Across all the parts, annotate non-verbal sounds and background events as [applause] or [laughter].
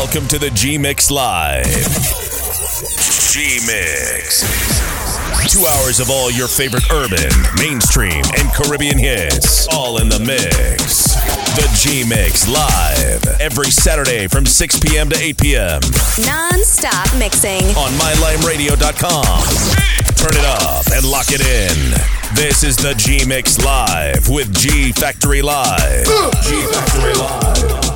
Welcome to the G Mix Live. G Mix. Two hours of all your favorite urban, mainstream, and Caribbean hits, all in the mix. The G Mix Live, every Saturday from 6 p.m. to 8 p.m. Non stop mixing. On MyLimeRadio.com. Turn it up and lock it in. This is the G Mix Live with G Factory Live. G Factory Live.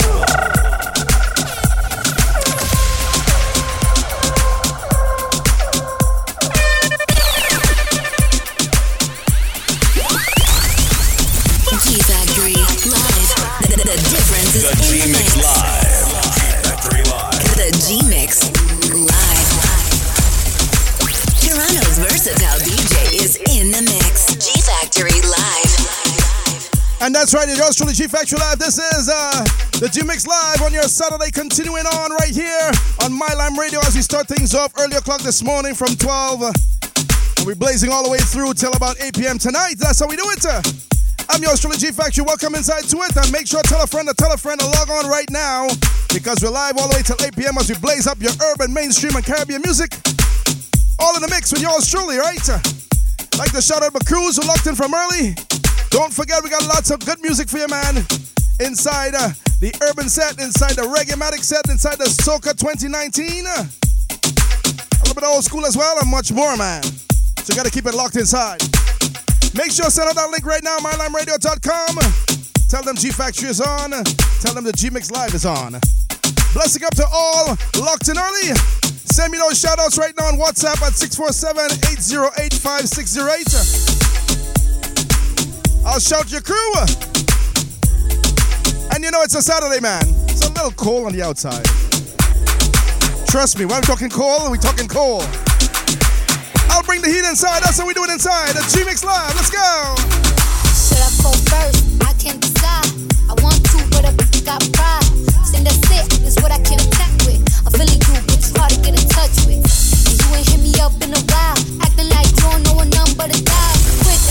That's right, yours truly, G Factory Live. This is uh, the G Mix Live on your Saturday, continuing on right here on My Lime Radio as we start things off early o'clock this morning from 12. Uh, and we're blazing all the way through till about 8 p.m. tonight. That's how we do it. Uh, I'm yours truly, G Factory. Welcome inside to it. And make sure to tell a friend to tell a friend to log on right now because we're live all the way till 8 p.m. as we blaze up your urban, mainstream, and Caribbean music. All in the mix with yours truly, right? Like to shout out my crews who locked in from early. Don't forget, we got lots of good music for you, man. Inside uh, the urban set, inside the reggae-matic set, inside the Soca 2019. Uh, a little bit old school as well, and much more, man. So you gotta keep it locked inside. Make sure to send out that link right now, mylimeradio.com. Tell them G Factory is on. Tell them the G Mix Live is on. Blessing up to all locked in early. Send me those shout outs right now on WhatsApp at 647 808 5608. I'll shout your crew. And you know it's a Saturday, man. It's a little cold on the outside. Trust me, when I'm talking cold, we talking cold. I'll bring the heat inside. That's how we do it inside. The G Mix Live. Let's go. Should I go first? I can't decide. I want to, but I got pride. Saying that's it, is what I can't attack with. I'm feeling you, it's hard to get in touch with. You ain't hit me up in a while. Acting like you don't know a number to dial.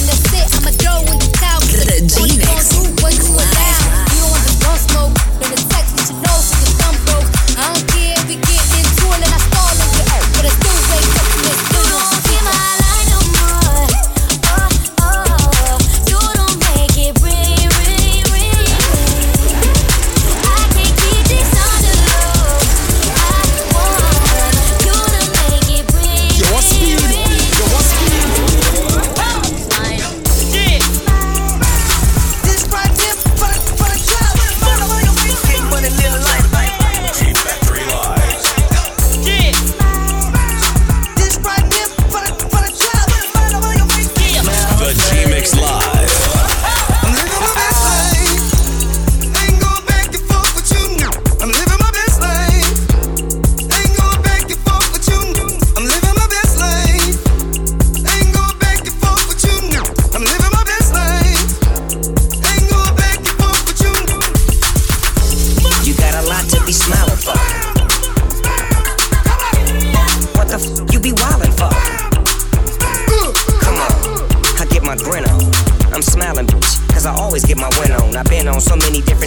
And that's it. I'ma throw in the towel. The What you G-Mix gon' do? What you Live. allow? Ah. You don't want gun smoke. Then the text, what you know, so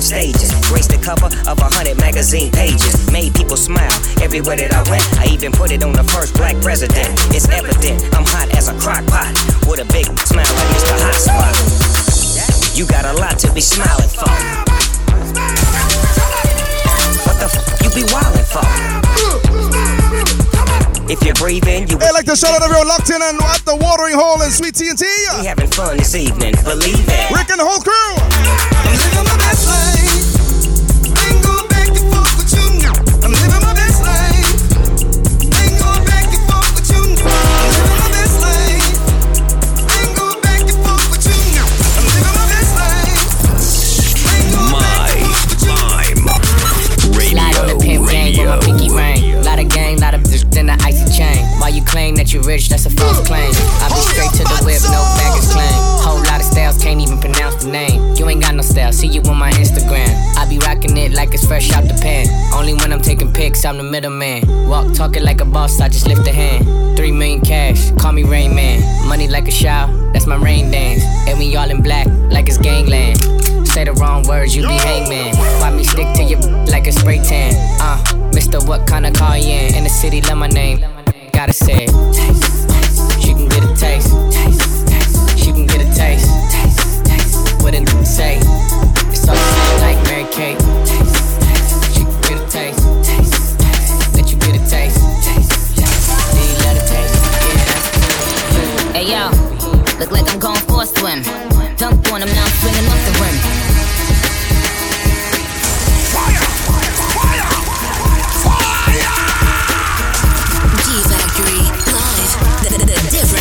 stages. Graced the cover of a hundred magazine pages. Made people smile everywhere that I went. I even put it on the first black president. It's evident I'm hot as a crock pot. With a big smile like Mr. Hot Spot. You got a lot to be smiling for. What the f you be wildin' for? If you're breathing, you Hey, like to shout out everyone locked in and at the watering hole in Sweet TNT. be having fun this evening. Believe it. Rick and the whole crew. False claim. I be straight to the whip, no baggage claim. Whole lot of styles, can't even pronounce the name. You ain't got no style, see you on my Instagram. I be rocking it like it's fresh out the pan. Only when I'm taking pics, I'm the middleman. Walk talking like a boss, I just lift a hand. Three million cash, call me Rain Man. Money like a shower, that's my rain dance. And we all in black, like it's gangland. Say the wrong words, you be hangman. Why me stick to you like a spray tan? Uh, Mr. What Kinda car you in, in the city, love my name. Gotta say it. Get a taste. She can get a taste. What it say? It's all the same like Mary Kate. She can get a taste. Let you get a taste. Do you let a taste? Yeah, that's Hey yo, look like I'm going for a swim. Dunk on him, now I'm swinging off the rim.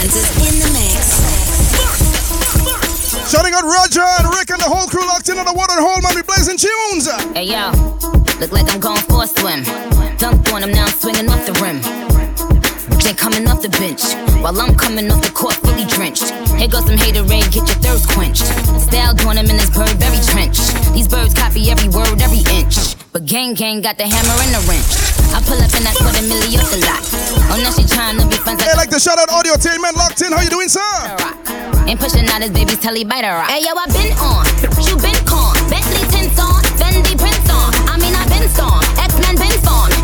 The difference in the mix. Shouting out Roger and Rick and the whole crew locked in on the water hole, man. We blazing tunes. Hey yo, look like I'm going for a swim. Dunk on him, now I'm now swinging off the rim. They coming off the bench while I'm coming off the court fully drenched. Here goes some haterade, get your thirst quenched. Style doing him in this bird very trench. These birds copy every word, every inch. But gang gang got the hammer and the wrench. I pull up and I put a milli off the lot. Oh, now she trying to be friends Hey, like the shout out audio tainment locked in. How you doing, sir? Ain't pushing out his baby's telly by the rock. Hey yo, I been on, you been con. Bentley tints on, Fendi prints on. I mean I been storm, X-Men been spawn.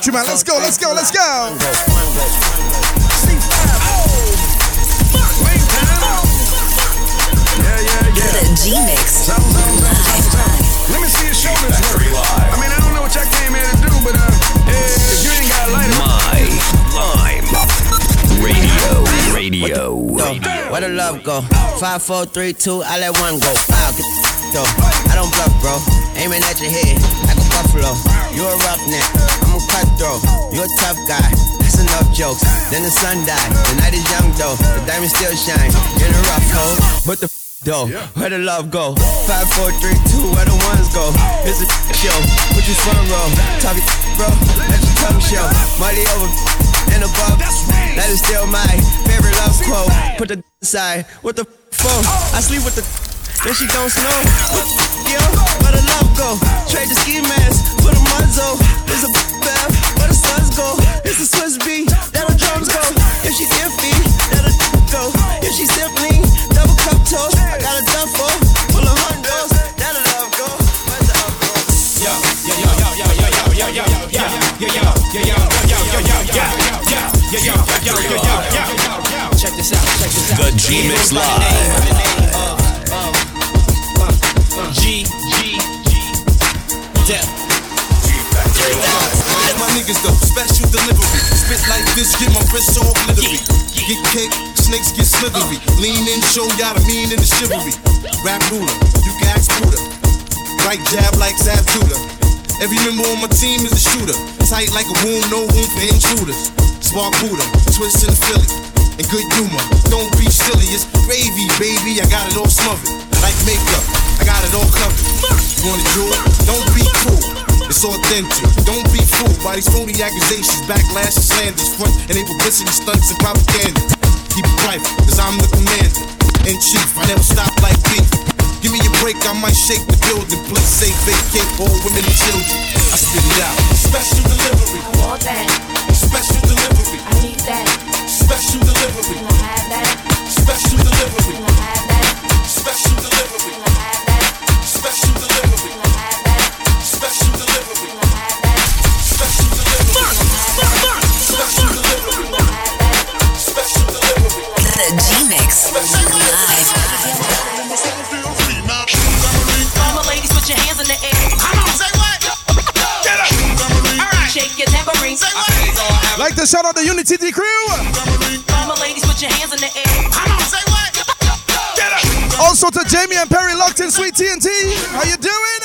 Factory, man. Let's go, let's go, let's go. Mix live. Let me see your shoulders work. I mean, I don't know what y'all came here to do, but if you ain't got a lighter, My Lime Radio. Radio. Where the love go? Five, four, three, two, I let one go. I don't bluff, bro. Aiming at your head like a buffalo. You a roughneck, cutthroat. You a tough guy. That's enough jokes. Then the sun died. The night is young though. The diamond still shine. In a rough hole, but the f though. Where the love go? Five, four, three, two, where the ones go? It's a show. Put you front row. Talk it, bro. Let your tongue show. Money over and above. That is still my favorite love quote. Put the side what the phone. I sleep with the. Then she don't snow. Yo, where the love go? Trade the ski mask for the muzzle. It's a the Swiss B, drums go. If she iffy, go. If she simply, double cup toast. I got a full of hundos, love go. Yo, yo, yo, yo, yo, yo, yo, yo, yo, yo, yo, yo, yo, yo, yo, yo, yo, yo, G Mix Live. Special delivery. Spit like this, get my wrist all glittery. Get kicked, snakes get slithery. Lean in, show y'all the mean in the chivalry. Rap ruler, you can ask Buddha. Right jab like Zab Judah. Every member on my team is a shooter. Tight like a womb, no room for intruders. Spark Buddha, twist in the Philly. And good humor, don't be silly, it's gravy, baby. I got it all smothered. Like makeup, I got it all covered. You wanna do it? Don't be cool. It's authentic. Don't be fooled by these phony accusations, backlash and slanders, front and they publicity stunts and propaganda. Keep it private, cause I'm the commander in chief. I never stop like beef. Give me a break, I might shake the building. Please say vacate all women and children. I spit it out. Special delivery. I want that. Special delivery. I need that. Special delivery. I have that. Special delivery. I have that. Special delivery. I have that. Special delivery. Like to shout out the Unity D crew. All ladies, put your hands in the air. Come on, say what? Get up. Also to Jamie and Perry locked in Sweet TNT. How you doing?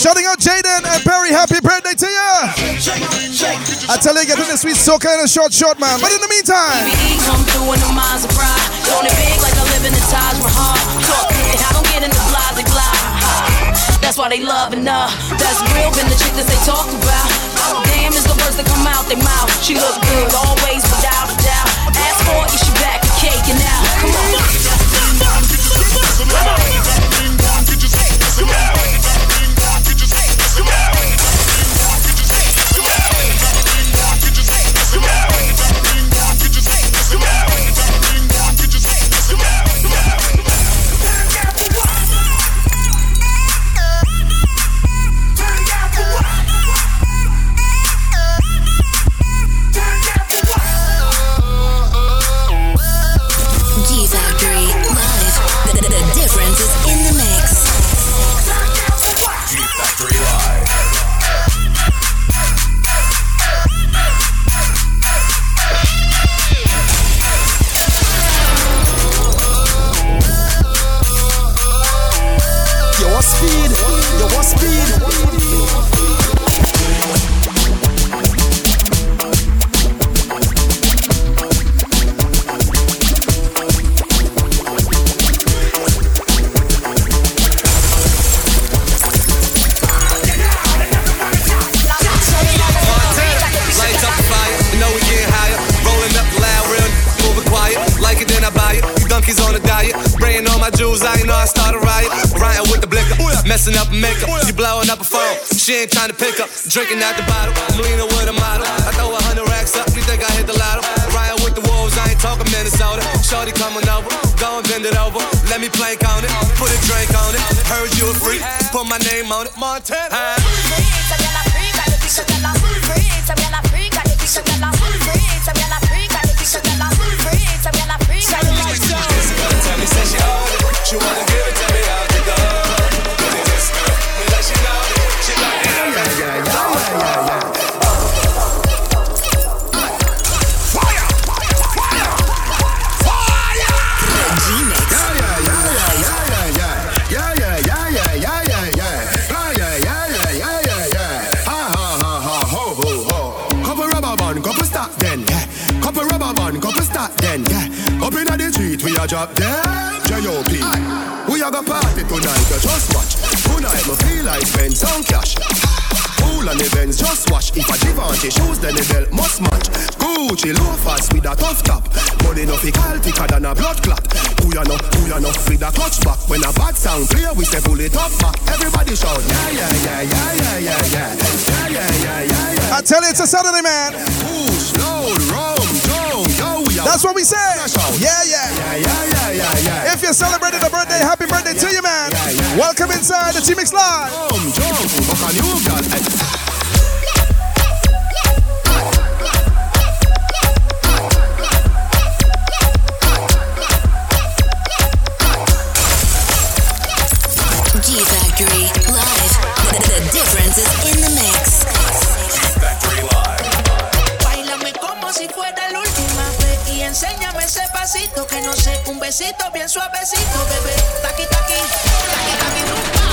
Shouting out Jaden and Perry, happy birthday to you. Tell you, get in the sweet soca in a short, short, man. But in the meantime. That's why they loving her. Uh, that's real, been the chick that they talk about. Damn is the words that come out their mouth. She look good, always without a doubt. Ask for it, she back and. Come on. Messing up a makeup. You blowing up a phone, she ain't trying to pick up. Drinking out the bottle, I'm with a model. I throw a hundred racks up, you think I hit the lotto? Ryan with the wolves, I ain't talking Minnesota. Shorty coming over, go and bend it over. Let me plank on it, put a drink on it. Heard you a freak, put my name on it. Montana. Tell me, Givenchy shoes, then the belt must match. Gucci loafers with a tough top. Money no fi call thicker than a blood clot. Who ya know, who ya know, with a clutch back. When a bad sound clear, we say pull it up back. Everybody shout, yeah, yeah, yeah, yeah, yeah, yeah, yeah. Yeah, yeah, yeah, yeah, yeah. I tell you, it's a Saturday, man. Push, loud, rum, down, yo, we That's what we say. Yeah, yeah. Yeah, yeah, yeah, yeah, yeah. If you're celebrating a birthday, happy birthday to you, man. Welcome inside the G-Mix Live. Jump, jump, buck on you, girl. No sé, un besito bien suavecito, bebé. Taqui taqui, taqui taqui rumba.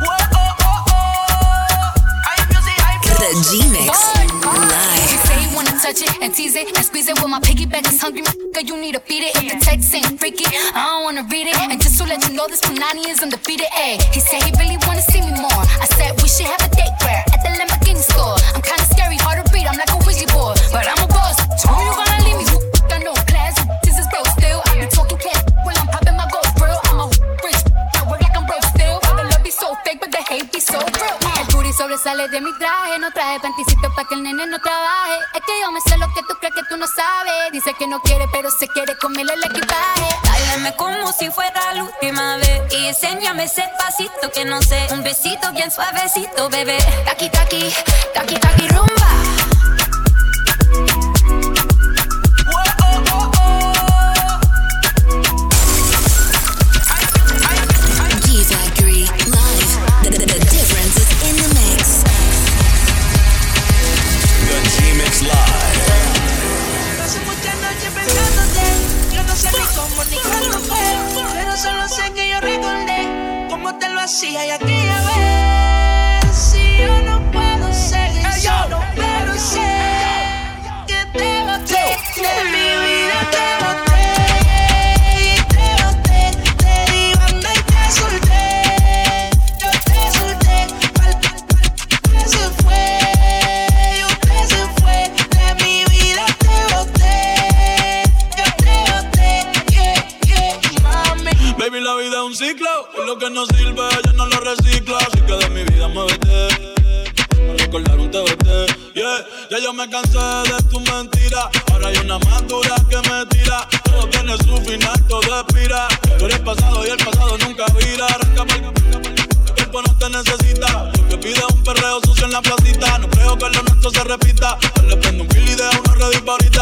Whoa, oh, oh, oh. Hay music, hay The G-Mix live. say you wanna touch it and tease it and squeeze it with my piggyback is hungry. Girl, you need to feed it. If the text ain't freaky, I don't wanna read it. And just to let you know, this Punani is undefeated. Ayy, he said he really wanna traje. Panticito pa' que el nene no trabaje. Es que yo me sé lo que tú crees que tú no sabes. Dice que no quiere, pero se quiere comerle el equipaje. Báilame como si fuera la última vez Y enséñame ese pasito que no sé Un besito bien suavecito, bebé Taki taki, taki taki rumba. Recordar un TBT. Yeah, ya yo me cansé de tu mentira. Ahora hay una más dura que me tira. Todo tiene su final, todo expira. Tú eres pasado y el pasado nunca vira. El cuerpo no te necesita. Lo que pide un perreo sucio en la placita. No creo que lo nuestro se repita. Le prendo un kill y dejo una red ahorita.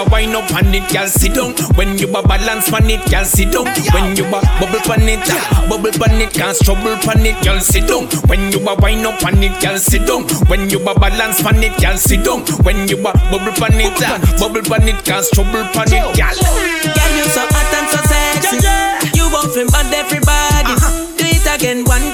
A wind up on it. Girl, sit down when you a balance on it. Girl, sit down when you a bubble on it. ah, Bubble on it, can't trouble on it. Girl, sit down when you a wind up on it. Girl, sit down when you a balance on it. Girl, sit down when you a bubble on it. ah, Bubble on it, can't trouble on it. Girl, Girl, you so hot and so sexy. You won't feel bad everybody. Do it again one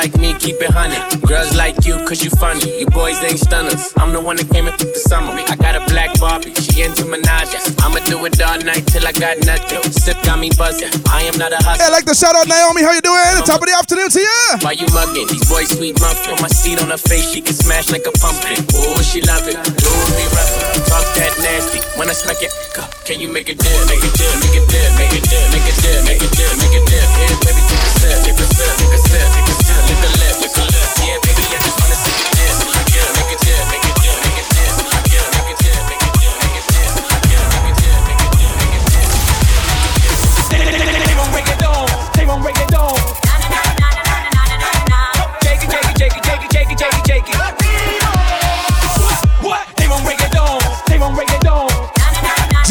like me, keep it honey. Girls like you, cause you funny. You boys ain't stunners. I'm the one that came in for the summer. I got a black Barbie, she into menages. I'ma do it all night till I got nothing. Sip got me buzzing. I am not a hustler. Hey, like the shout out, Naomi. How you doing? The top of the afternoon to you. Why you mugging? These boys sweet muffin. On my seat on her face, she can smash like a pumpkin. Oh, she love it. Do me rough. Talk that nasty. When I smack it, can you make it dip? Make it dip. Make it dip. Make it dip. Make it dip. Make it dip. Make it dip.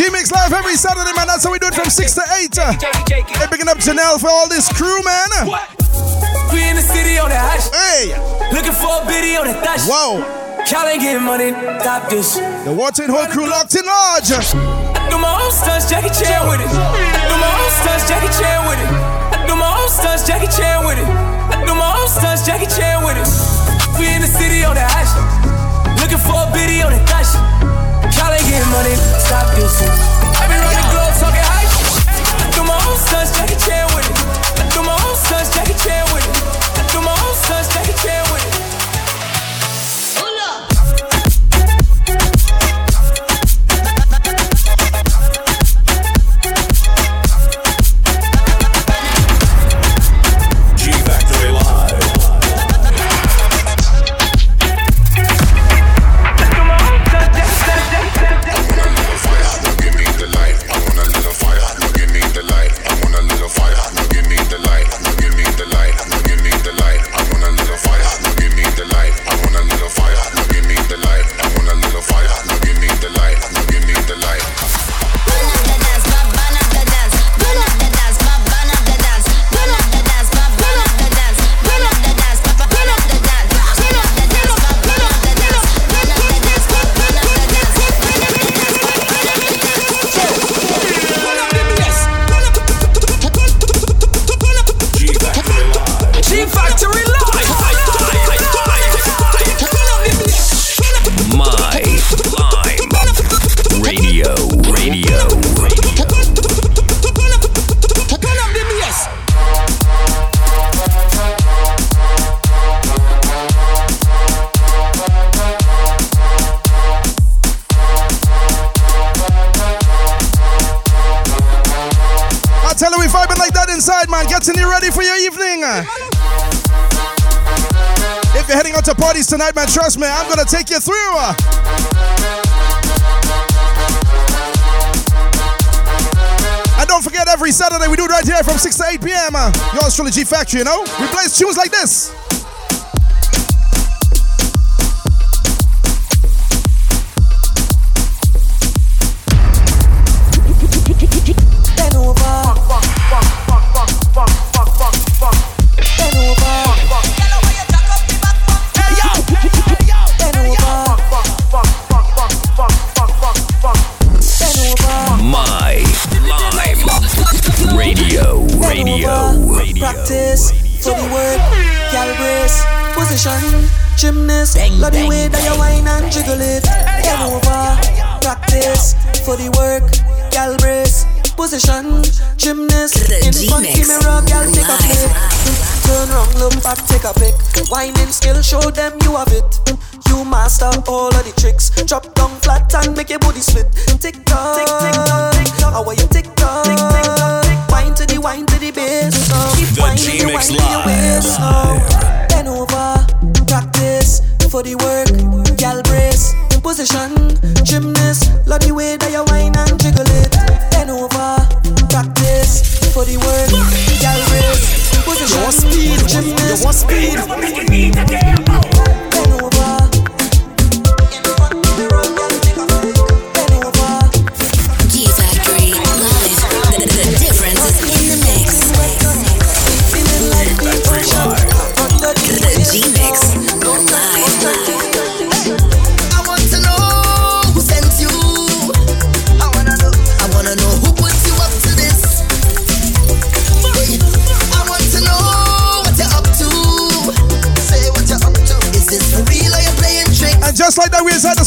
G Mix Live every Saturday, man. That's how we do it from 6 to 8. Hey, picking up Janelle for all this crew, man. We in the city on the hush. Hey. Looking for a biddy on the thush. Whoa. Y'all ain't getting money, stop this. The Watson whole crew locked in large. I do my own stunts, Jackie Chan with it. I do my own stunts, Jackie Chan with it. She was like this.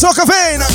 Soca, vem! Né?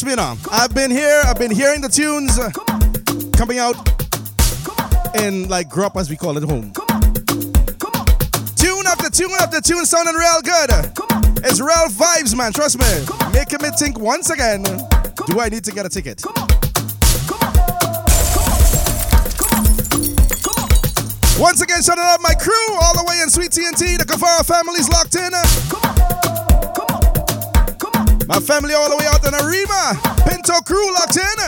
Espina. I've been here, I've been hearing the tunes uh, coming out in like grub as we call it home. Tune after tune after tune sounding real good. It's real vibes, man, trust me. Making me think once again do I need to get a ticket? Once again, shout out my crew all the way in Sweet TNT, the Kafara family's locked in. Rima family all the way out in Arima, Pinto crew locked in.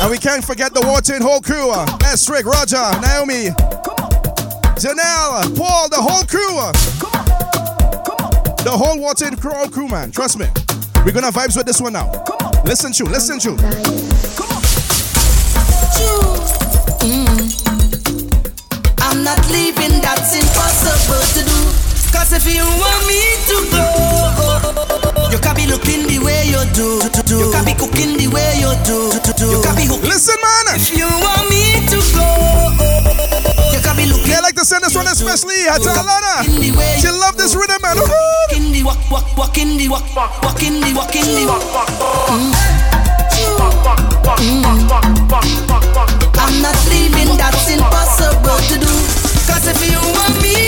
And we can't forget the Wharton whole crew. S. Rick, Roger, Naomi, Janelle, Paul, the whole crew. The whole Wharton crew, crew, man. Trust me. We're gonna vibes with this one now. Listen to, listen to. If you want me to go, you can be looking the way you do. You can be cooking the way you do. You can be hook- Listen, man. If you want me to go, you can be looking. They like to send this one especially to Alana. She love this rhythm, man. In the walk, walk, walk in the walk, walk, walk in the walk in the walk, walk, walk. I'm not leaving, that's impossible to do. Cause if you want me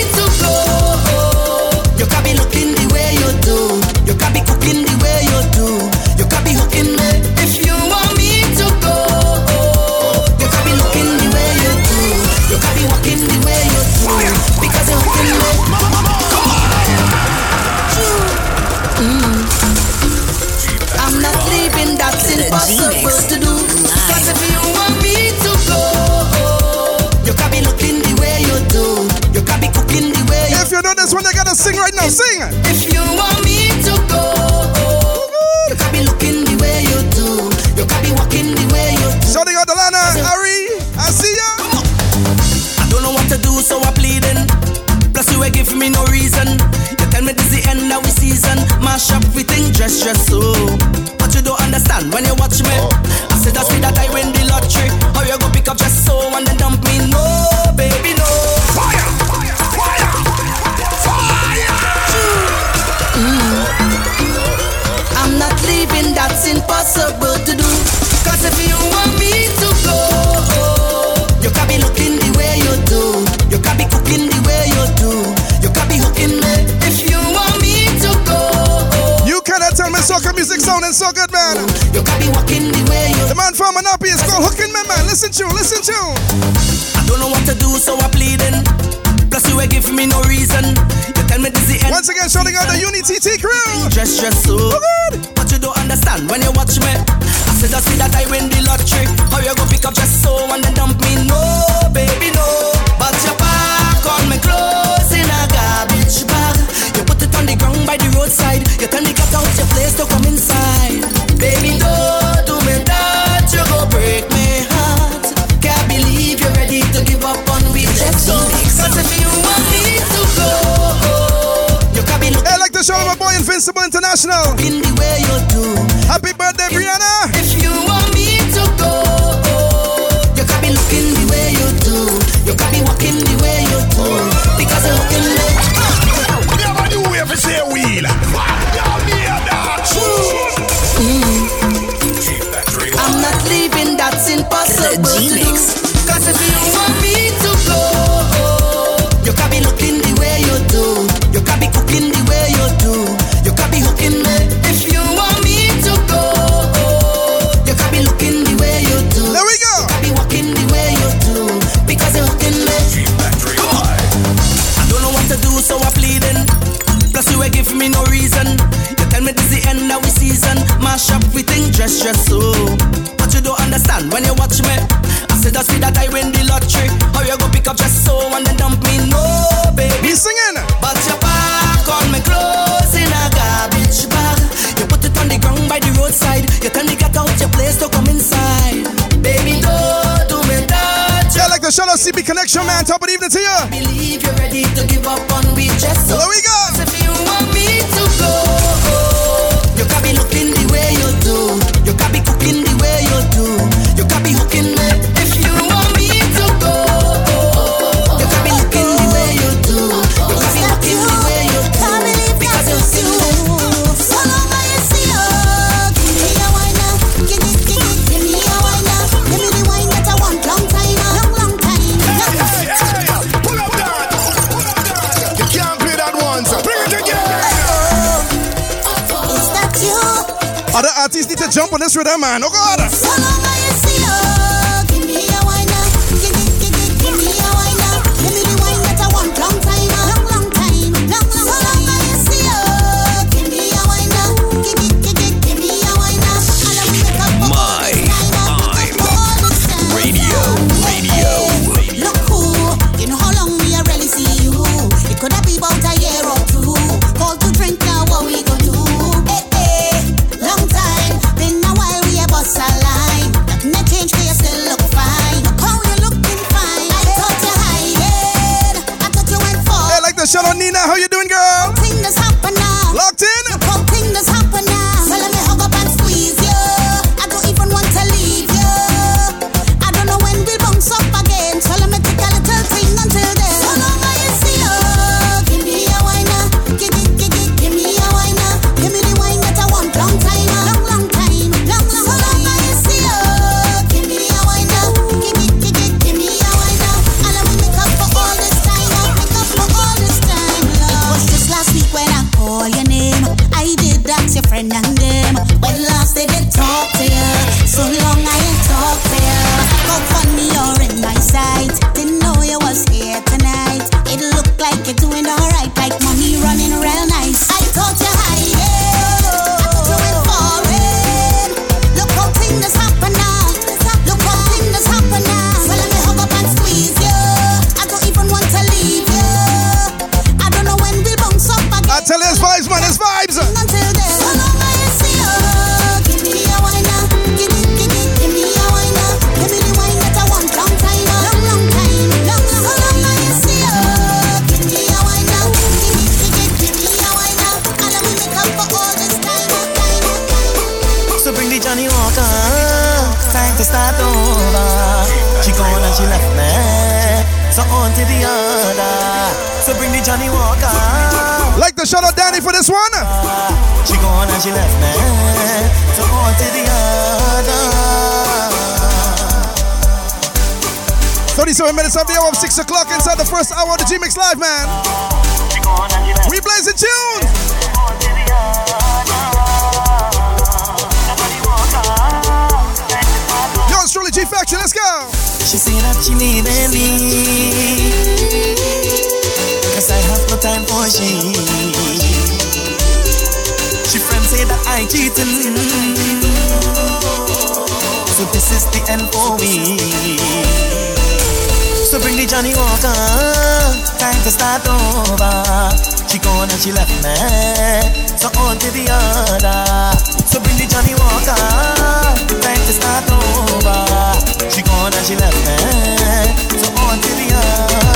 Other artists need to jump on this rhythm, man. Oh, God. 6 o'clock. me walk on. Time to start over. She gone and she left me. So on to the other. So bring the Johnnie Walker. Time to start over. She gone and she left me. So on to the other.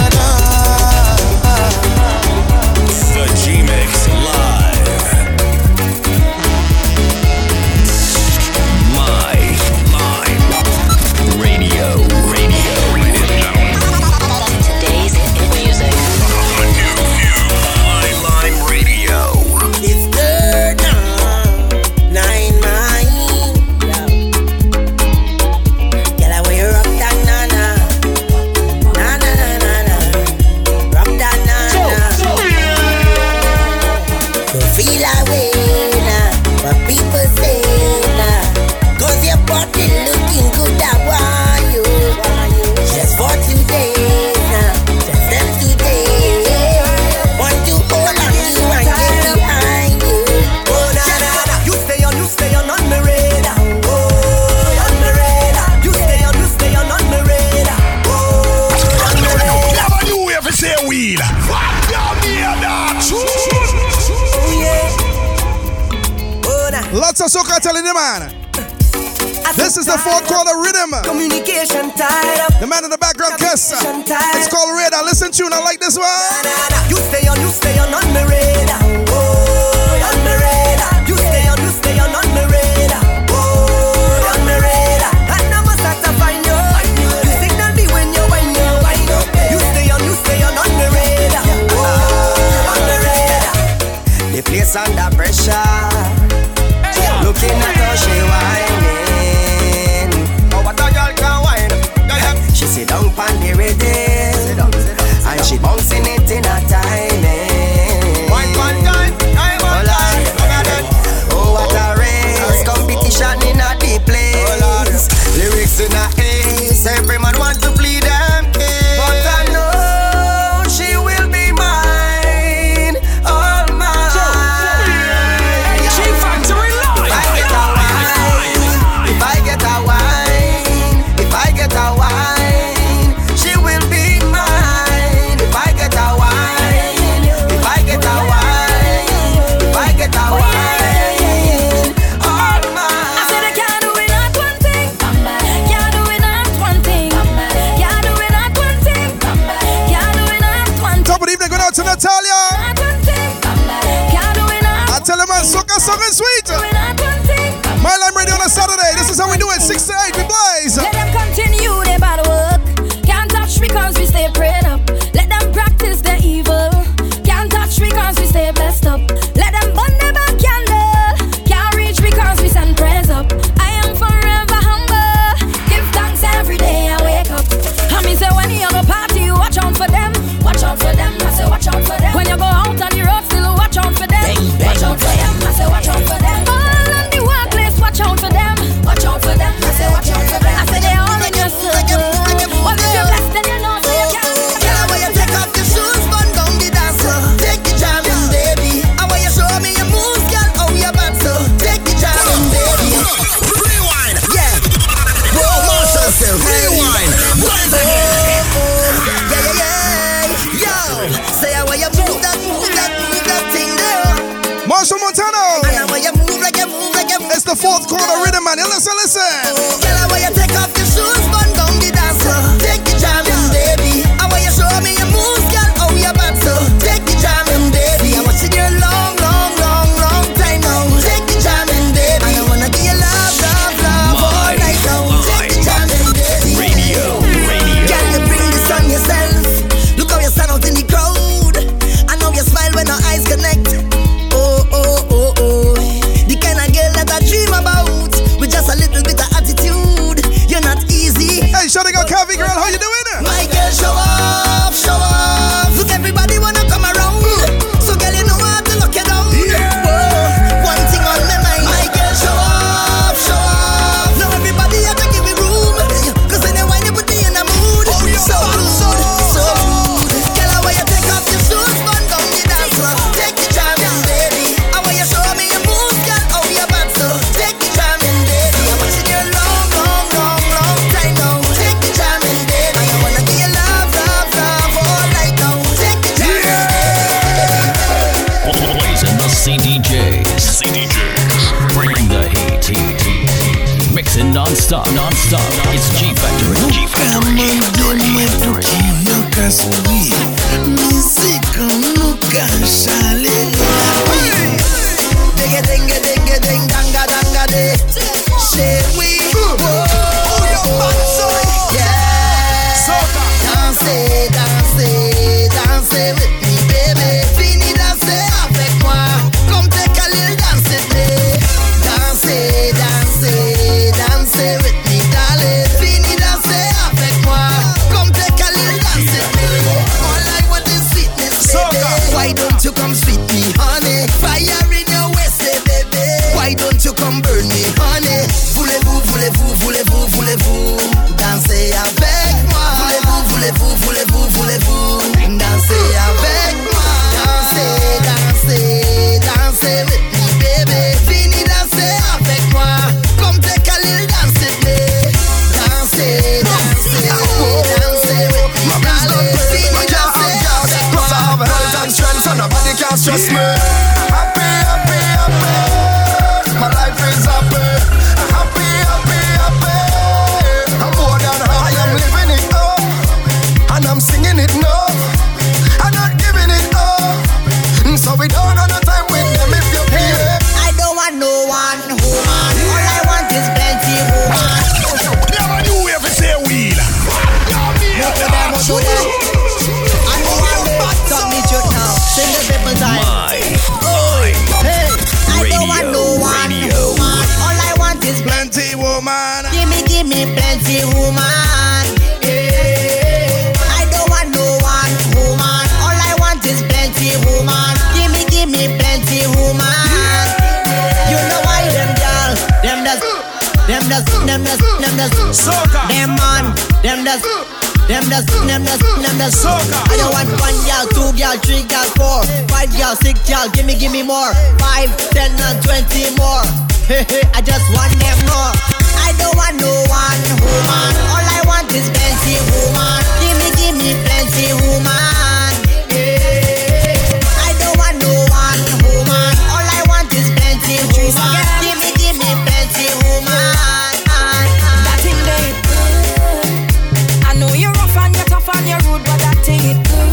take it through.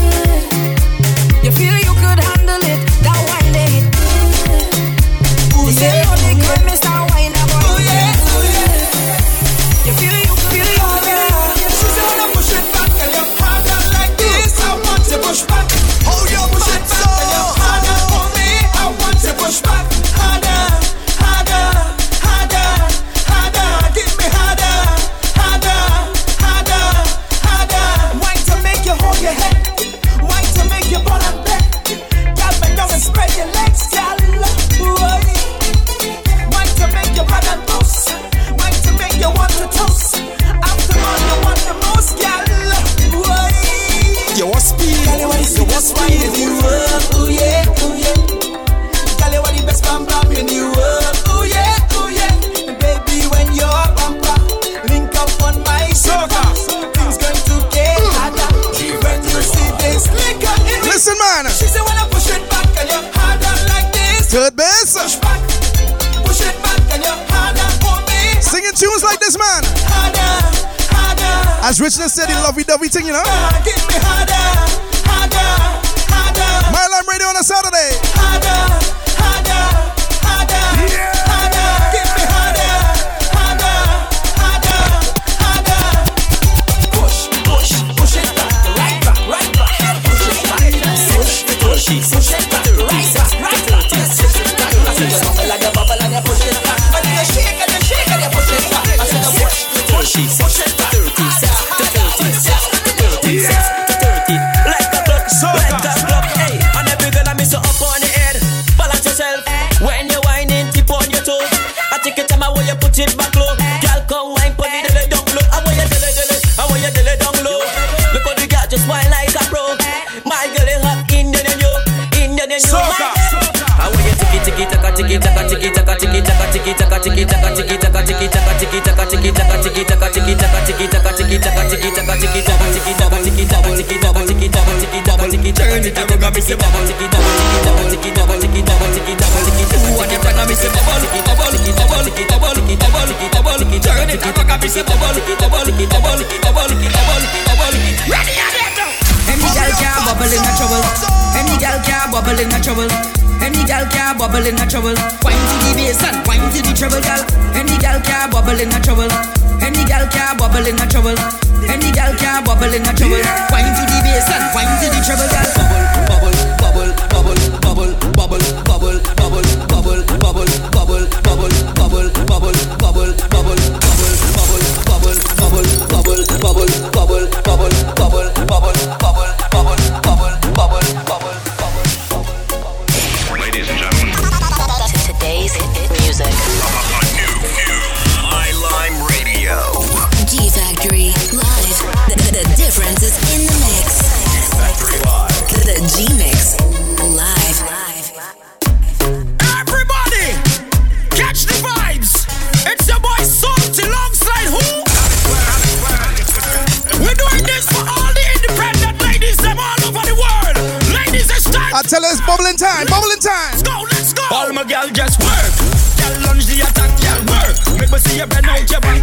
my girl just work. Girl, lunge the attack, girl, work. Make me see you bend out your back,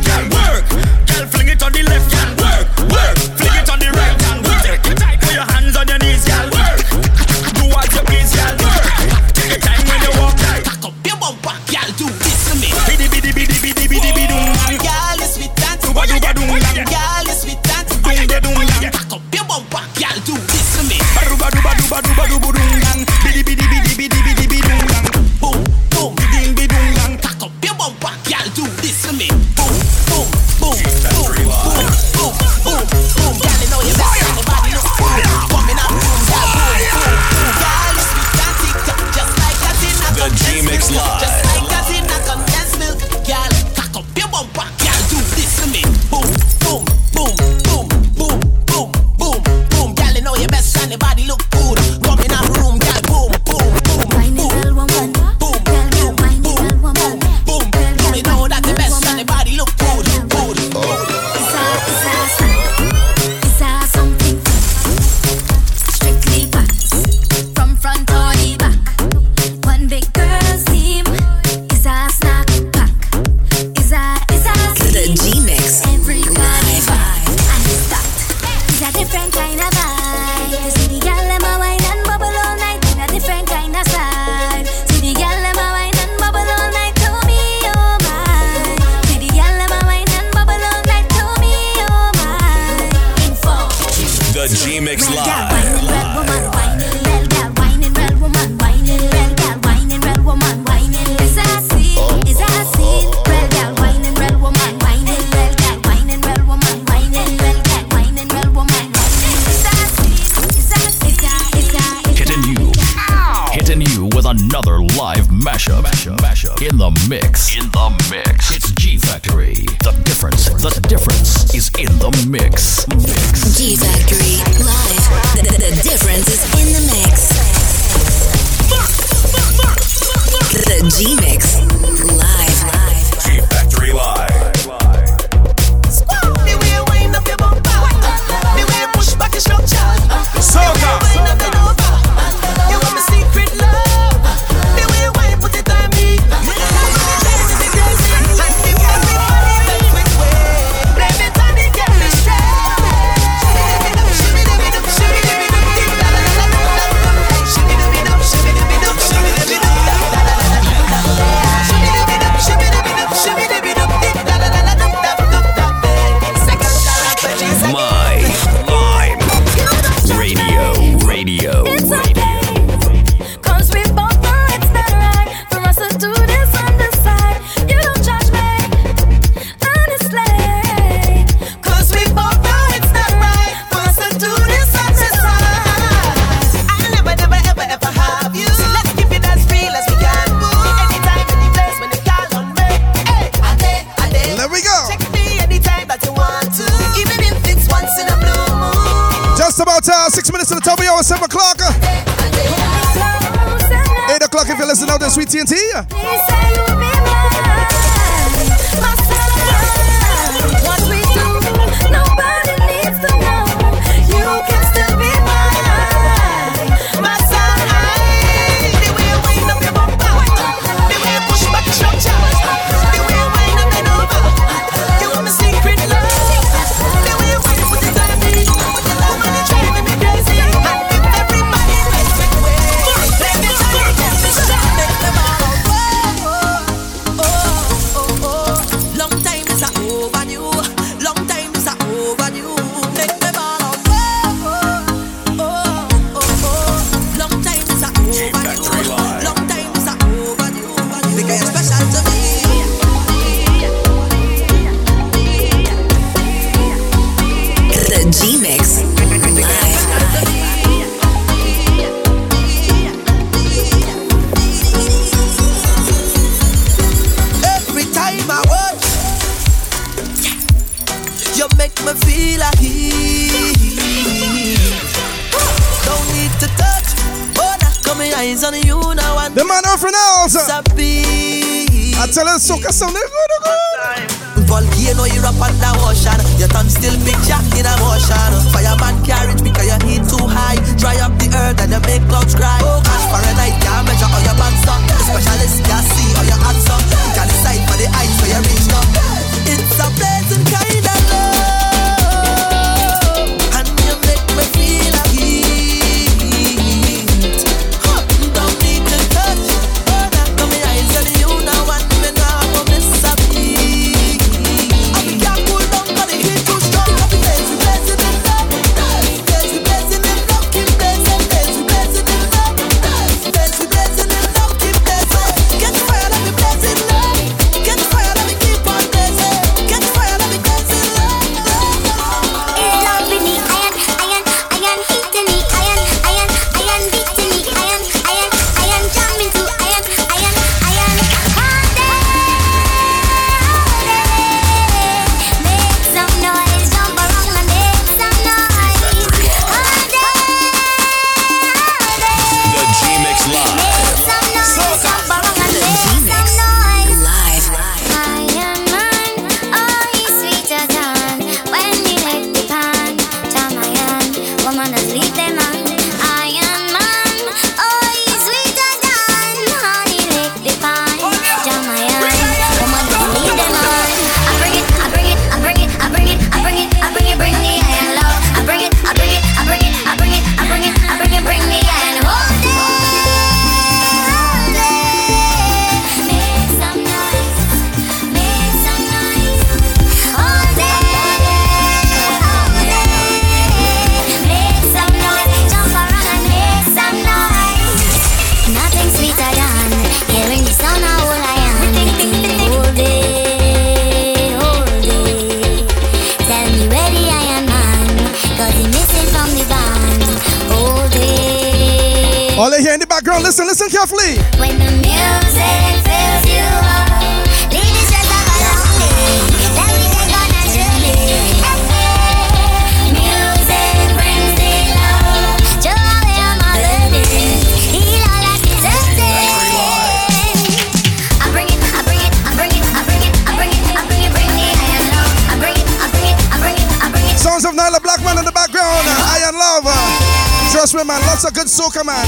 soca, man.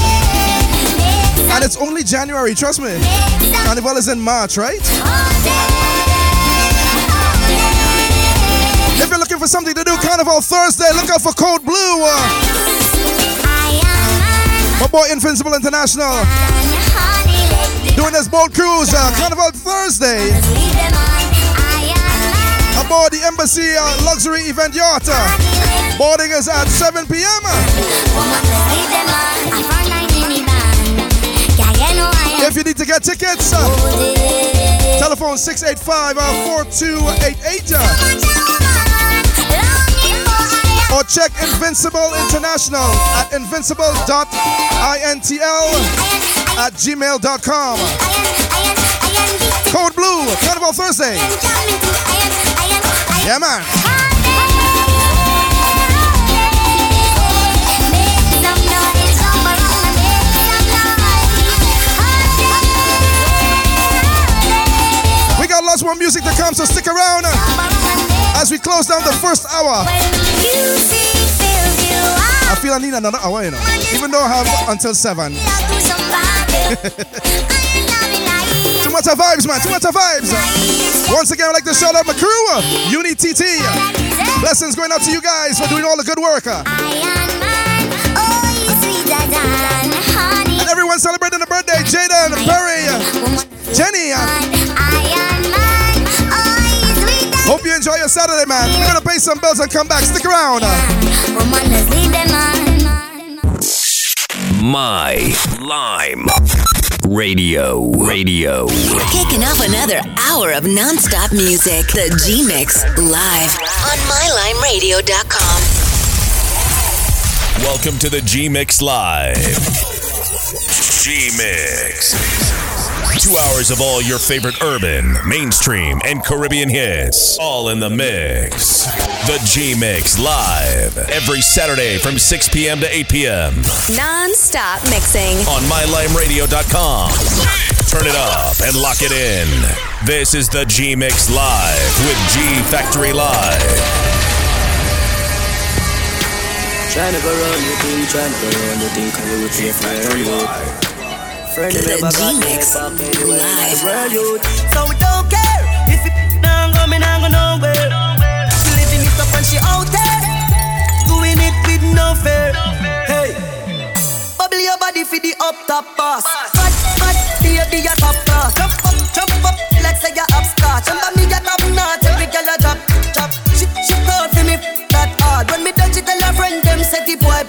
And it's only January, trust me. Carnival is in March, right? If you're looking for something to do, Carnival Thursday, look out for Code Blue. my boy Invincible International. Doing this boat cruise, uh, Carnival Thursday. Aboard the Embassy uh, Luxury Event Yacht. Boarding is at 7 p.m. If you need to get tickets, uh, telephone 685 uh, 4288 uh, or check Invincible International at invincible.intl at gmail.com. Code Blue, Carnival Thursday. Yeah, man. We more music to come, so stick around as we close down the first hour. I feel I need another hour, you know, even though I have until 7. [laughs] Too much of vibes, man. Too much of vibes. Once again, I'd like to shout out my crew, uh, Uni. Blessings going out to you guys for doing all the good work. uh. And everyone celebrating the birthday, Jaden, Perry, uh, Jenny. Hope you enjoy your Saturday, man. We're gonna pay some bills and come back. Stick around. My Lime Radio. Radio. Kicking off another hour of non-stop music. The G Mix live on MyLimeRadio.com. Welcome to the G Mix Live. G Mix. Two hours of all your favorite urban, mainstream, and Caribbean hits. All in the mix. The G Mix Live. Every Saturday from 6 p.m. to 8 p.m. Non-stop mixing. on MyLimeRadio.com. Turn it up and lock it in. This is the G Mix Live with G Factory Live. Tryna go round the thing, tryna go round the thing, can you take my hand Friend The G-Mix Live. the world, youth. So we don't care if it not go, me not go nowhere. She living it up and she out there, doing it with no fear. Hey, bubble your body for the up top boss. Fat, fat, baby, you top class. Jump up, jump up, like say you upstart. Remember me, you top notch, every girl a drop, drop. She, she proud for me, that hard. When me touch it, tell her friend them say the boy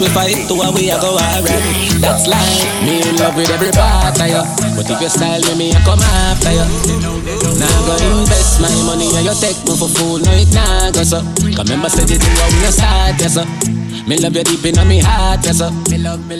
we fight, to what we a go alright. That's life. Me in love with every part of you, but if you style with me, I come after you. Now go invest my money and you take me for food, no it nah go so. Remember said it when we start, yes sir. Me love you deep in my heart, yes sir.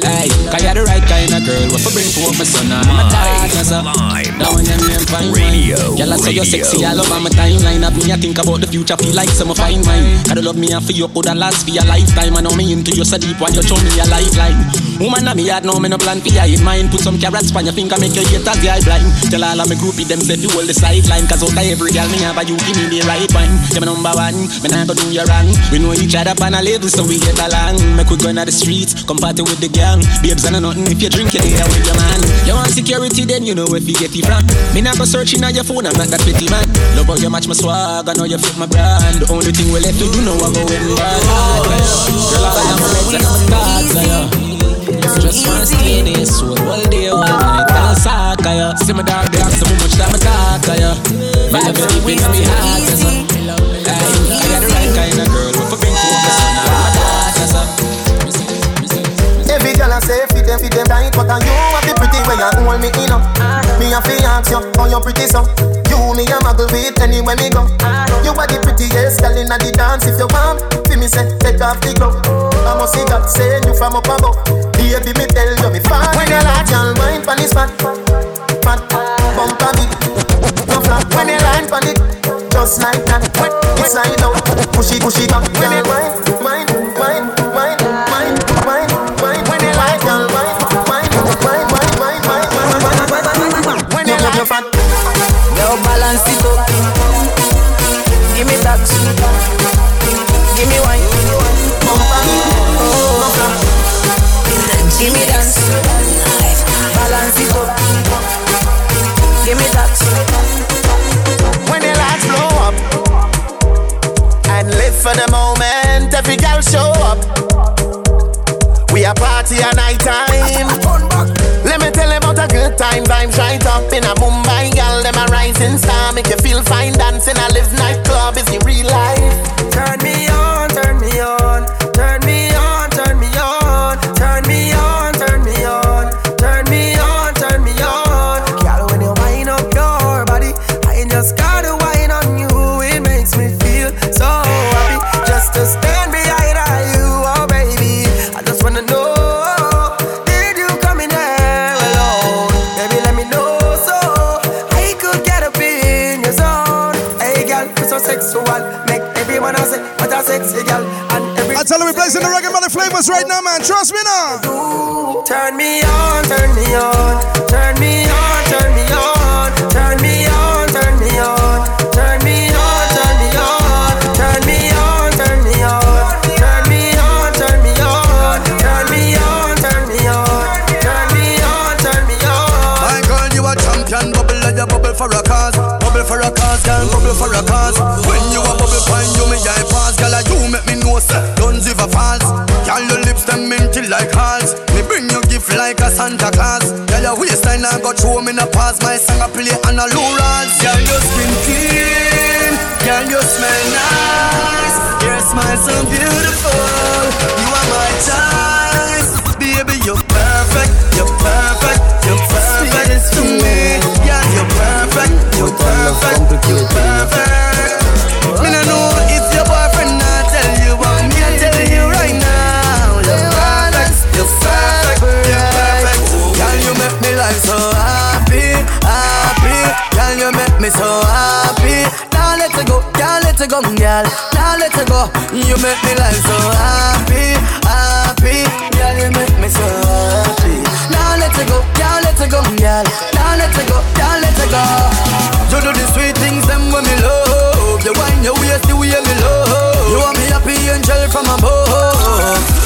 Hey, cause you're the right kind of girl. What for bring for my son my dad, yes. Now when you name fine Radio, I say you're sexy, I love my timeline. Of me, I think about the future, feel like some fine wine. Gotta love me and for you, coulda last for your lifetime. I know me into you so deep when you show me a lifeline. Woman, I me heart, no me no plan for in mind. Put some carrots on your finger, make your haters the eye blind. Tell all of me groupie them say you hold the sideline. Cause out of every girl me have a you give me the right wine. Me number one, me nah go do you wrong. We know each other on a label, so we get along. Make we go inna the streets, come party with the gang. Babes and nothing if you drink, you there with your man. You want security, then you know if you get it from. Me not go searching on your phone, I'm not that petty man. Love how you match my swag, I know you fit my brand. The only thing we left to do now, I go in bad. Girl, I am a just want to stay in this world all day, all night. I'll sock ya. See my dog, they ask me much time I talk ya. My love deep in my heart, them, fit them tight But are you have the pretty way you hold me in up Me a fi ask you, how you pretty so. You me a muggle with anywhere me go. You are the prettiest girl inna the dance If you want, fi me say, take off the glove. I must see God send you from up above. Baby me tell you me fall When you like girl wine pon this fat Fat, bumper big No flat. When you line pon it Just like that. It's slide out Push it, push it back wine, wine, Give me wine. Give me dance. Balance it up. Give me that. When the lights blow up and live for the moment, every girl show up. We a party at night time. Good time, vibes right up in a Mumbai, girl. Them a rising star, make you feel fine dancing. I live nightclub, is the real life. Turn me on, turn me on, every I tell you, we blazing the reggae melody flavors right now, man. Trust me now. Turn me on, turn me on, turn me on, turn me on, turn me on, turn me on, turn me on, turn me on, turn me on, turn me on, turn me on, turn me on, turn me on, turn me on, turn me on, turn me on. My girl, you a champion, bubble like you bubble for a cause. Bubble for a cause, girl, bubble for a cause. When you like a Santa Claus. Girl, your waistline I got throw me in a pass. My song I play on a low rolls. Girl, your skin clean. Girl, you smell nice. Your smile so beautiful. You are my choice, baby. You're perfect. You're perfect. You're perfect to me. Yeah, you're perfect. You're perfect. You're perfect. Me so happy. Now let it go, girl, let it go, girl. Now let it go. You make me life so happy, happy. Girl, you make me so happy. Now let it go, girl, let it go, girl. Now let it go, girl, let it go. You do the sweet things, them when me love. You wind your waist the way me love. You want me happy angel from above.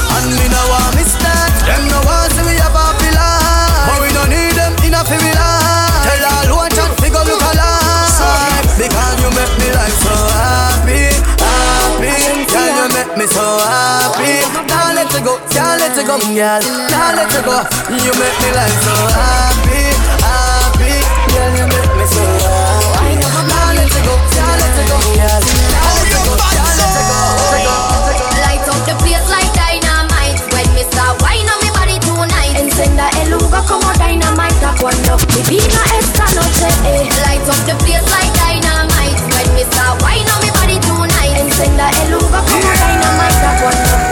come, girl. Now let you go. You make me like so happy, happy, girl. You make me so happy. Now let you go, now let you go, girl. Now let you go, now let you go. Light up the place like dynamite when start on body tonight. Como dynamite that one up. Noche. Eh. Light up the place like dynamite when we start wine on me body tonight. And send a eluga como yeah. dynamite one.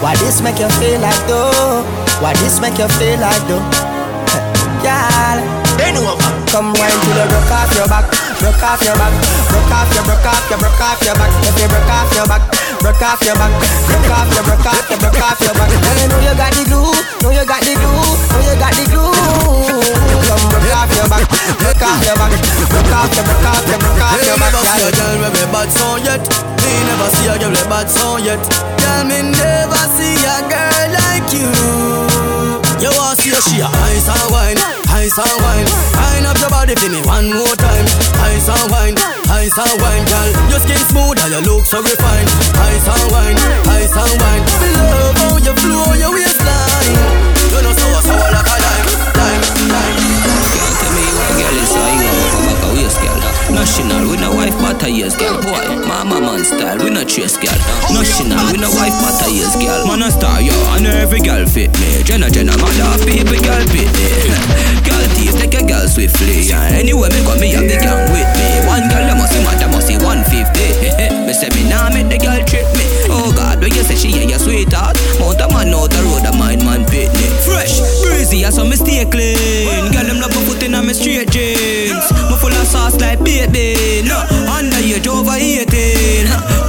Why this make you feel like though? Why this make you feel like though? Girl, bend over. Come wine to the broke off your back, broke off your back, broke off your, broke off your, broke off your back. If you broke off your back, broke off your back, broke off your, broke off your, broke off your back. Girl, you know you got the glue, know you got the glue, know you got the glue. Come broke off your back, broke off your back, broke off your, broke off your, broke off your back. never see a girl with me bad song yet. Me never see a girl with bad song yet. Girl, me never see a girl like you. You want see a she a ice and wine, ice and wine. Wine up your body for me one more time. Ice and wine, ice and wine, girl. Your skin smooth and your look so refined. Ice and wine, ice and wine. Me love how you flow your waistline. You know sour sour like a lime, lime, lime. Girl, me is so you want come back a waist, girl. National, we no wife but a years, girl. Boy, mama man style, we no chase, girl. National, we no wife but a years, girl. Man a star, yo, I know every girl fit me. Jenna, Jenna, mother people, girl fit me. girl teeth take a girl swiftly. Yeah. Anyway, me got me have the gang with me. One girl, you must see mad, must see 150. [laughs] me say me nah make the girl trip me. Oh God, when you say she yeah, your sweetheart. Mount a man out the road, a mind man pitney. Fresh, breezy, I saw me stay clean. Girl, them love in on me straight jeans. Me full of sauce like baby. No, underage over 18.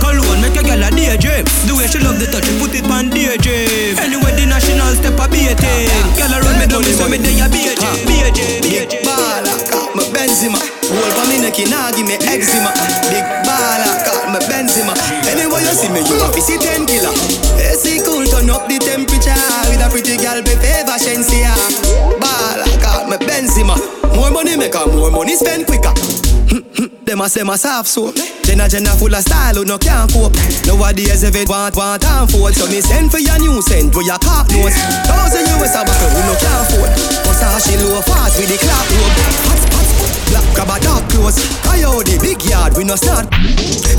Cologne make a girl a daydream. The way she love the touch, she put it on daydream. Anyway, the national step a beating. Girl, I run me down, so me day a BJ, BJ, BJ. baller, me Benzema. Hold for me neck, nah give me eczema. Big baller, me Benzema. Anyway you see me, you have to see ten killer. AC cool, turn up the temperature with a pretty girl, be favor Shenseea. Baller, got me Benzema. More money make her, more money spend quicker. [laughs] Them a say my soft soap Jenna Jenna full of style who no can't cope Nowadays if it want want and fold So me send for your new scent for your cock nose Thousand US a buckle who no can't afford Versace low fast with the clock rope Black grab a dark clothes Coyote big yard we no start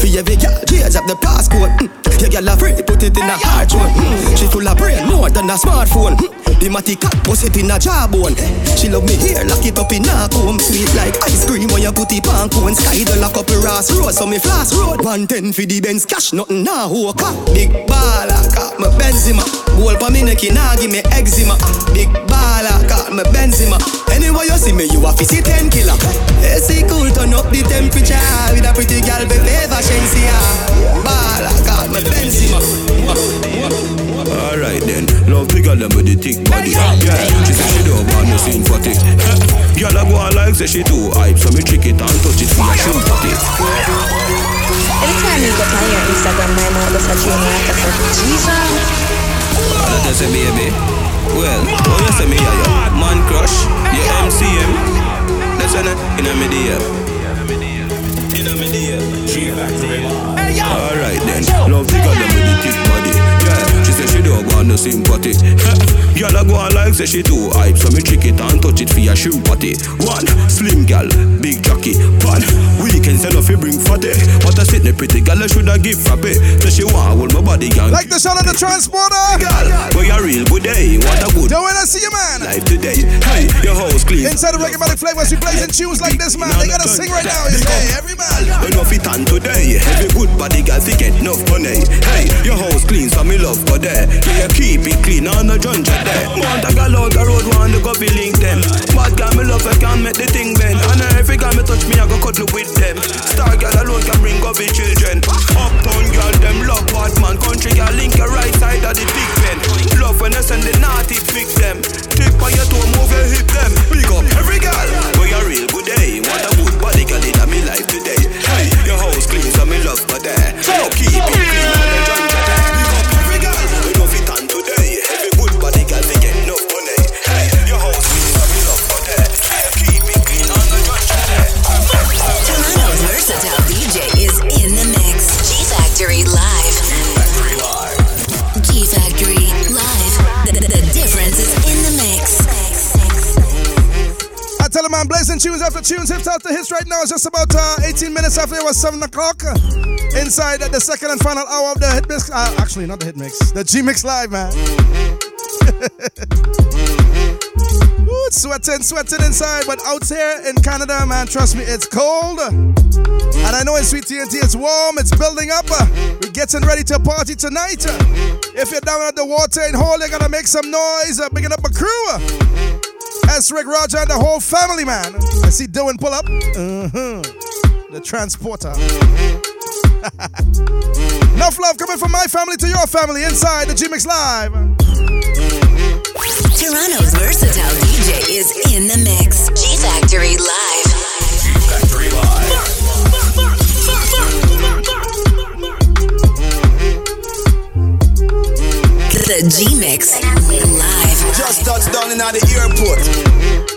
For every girl change up the passcode mm. Your girl a free put it in a hard one mm. She full of brain more than a smartphone mm. The matty cat bust oh, it in a jawbone. She love me hair lock it up in a comb Sweet like ice cream. When you put it on cone Sky the lock up a Ross Road. So me flash road 110 for the Benz cash nothing nah hook Big baller got me Benzema. Bowl pa me neck nah give me eczema. Big baller got me Benzema. Anyway you see me you a see 10 killer. AC cool turn up the temperature. With a pretty girl be favor Shenseea Baller got me Benzema Alright then, love the girl them with the thick body. Yeah, she say she don't want no scene for it. [laughs] Girl I go on like say she too hype, so me trick it and touch it for a shoot at it. Anytime you go on your Instagram, my mom was a dream like I said, Jesus. All of say baby. Well, oh you say me yeah, yeah. Man crush, your MCM. That's an in a media. In a media. Alright then, love the girl them with the thick body. Say she no sympathy. [laughs] I go on like say she too hype, so me trick it and touch it for your shoe party. One slim gal, big jockey. One weekend off you bring fatty. What I sit the pretty girl I shoulda give frappe. So she want hold my body gang. Like the sound of the transporter. Girl, where you real good day? What a good. Don't wanna see you, man. Life today. Hey, your house clean. Inside the Reggae Melody Flavors, we blazing tunes like this, man. They gotta sing right now. Hey, every man. Enough it on today. Every good body girl fi get enough money. Hey, your house clean, so me love go there. Yeah, keep it clean on the junja there. Want a girl out the road, want to go be link them. Bad girl me love, I can make the thing bend. And every girl me touch me, I go cuddle with them. Star girl alone can bring up the children. Uptown girl, them love bad man. Country girl link your right side of the big ben. Love when they send the naughty fix them. Tip on your toe, move your hip them. Big up every girl. Boy, you real good day. Want a good body girl in me life today. Hey, your house clean, so me love go there. So keep it clean I'm blazing tunes after tunes, hits after hits right now. It's just about uh, 18 minutes after it was 7 o'clock. Inside the second and final hour of the hit mix. Uh, actually, not the hit mix, the G Mix Live, man. [laughs] Woo. sweating, sweating inside, but out here in Canada, man, trust me, it's cold. And I know in Sweet TNT it's warm, it's building up. We're getting ready to party tonight. If you're down at the water in hole, you gotta make some noise. Uh, Bigging up a crew. S. Rick Roger and the whole family, man. I see Dylan pull up. Uh-huh. The transporter. [laughs] Enough love coming from my family to your family inside the G Mix Live. Toronto's versatile DJ is in the mix. G Factory Live. G-Factory Live. The G Mix Live. Just touched down in the airport.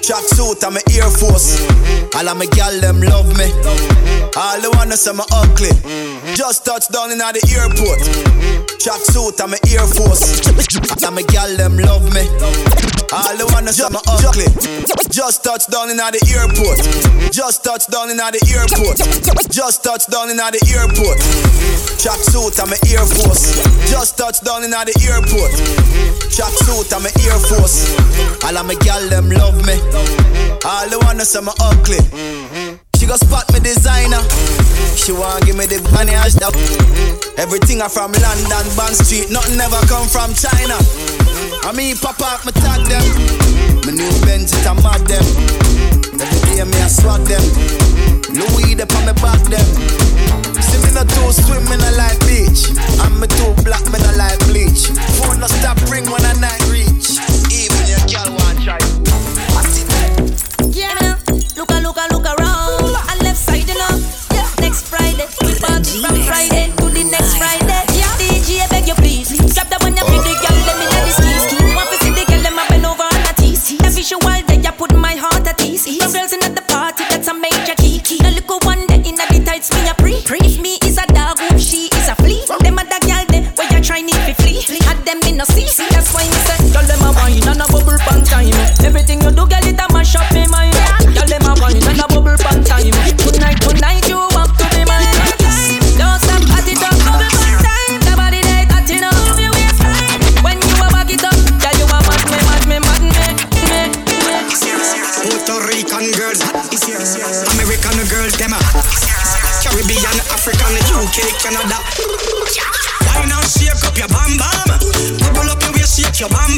Track suit, I'm a Air Force. All of my gal them love me. All the wanna say my ugly. Just touched down in the airport. Track suit, I'm a Air Force. All of my gal them love me. All the wanna say my ugly. Just touched down in the airport. Just touched down in the airport. Just touched down in the airport. Track suit, I'm a Air Force. Just touched down in at the airport. Track suit, I'm a Air Force. All of my gal them love me. All the wanna say my ugly. She go spot me designer. She want give me the money and stuff. Everything I from London, Bond Street. Nothing ever come from China. I mean, pop up, me tag them. My new Benz, it a mad them. Every day me I swag them. Louis, they on me back them. See me not too swim, me not like beach. I'm me too black, me not like bleach. No stop ring when I night reach. Even your girl Canada. Why not shake up your bam bam? Bubble up your waist, shake your bam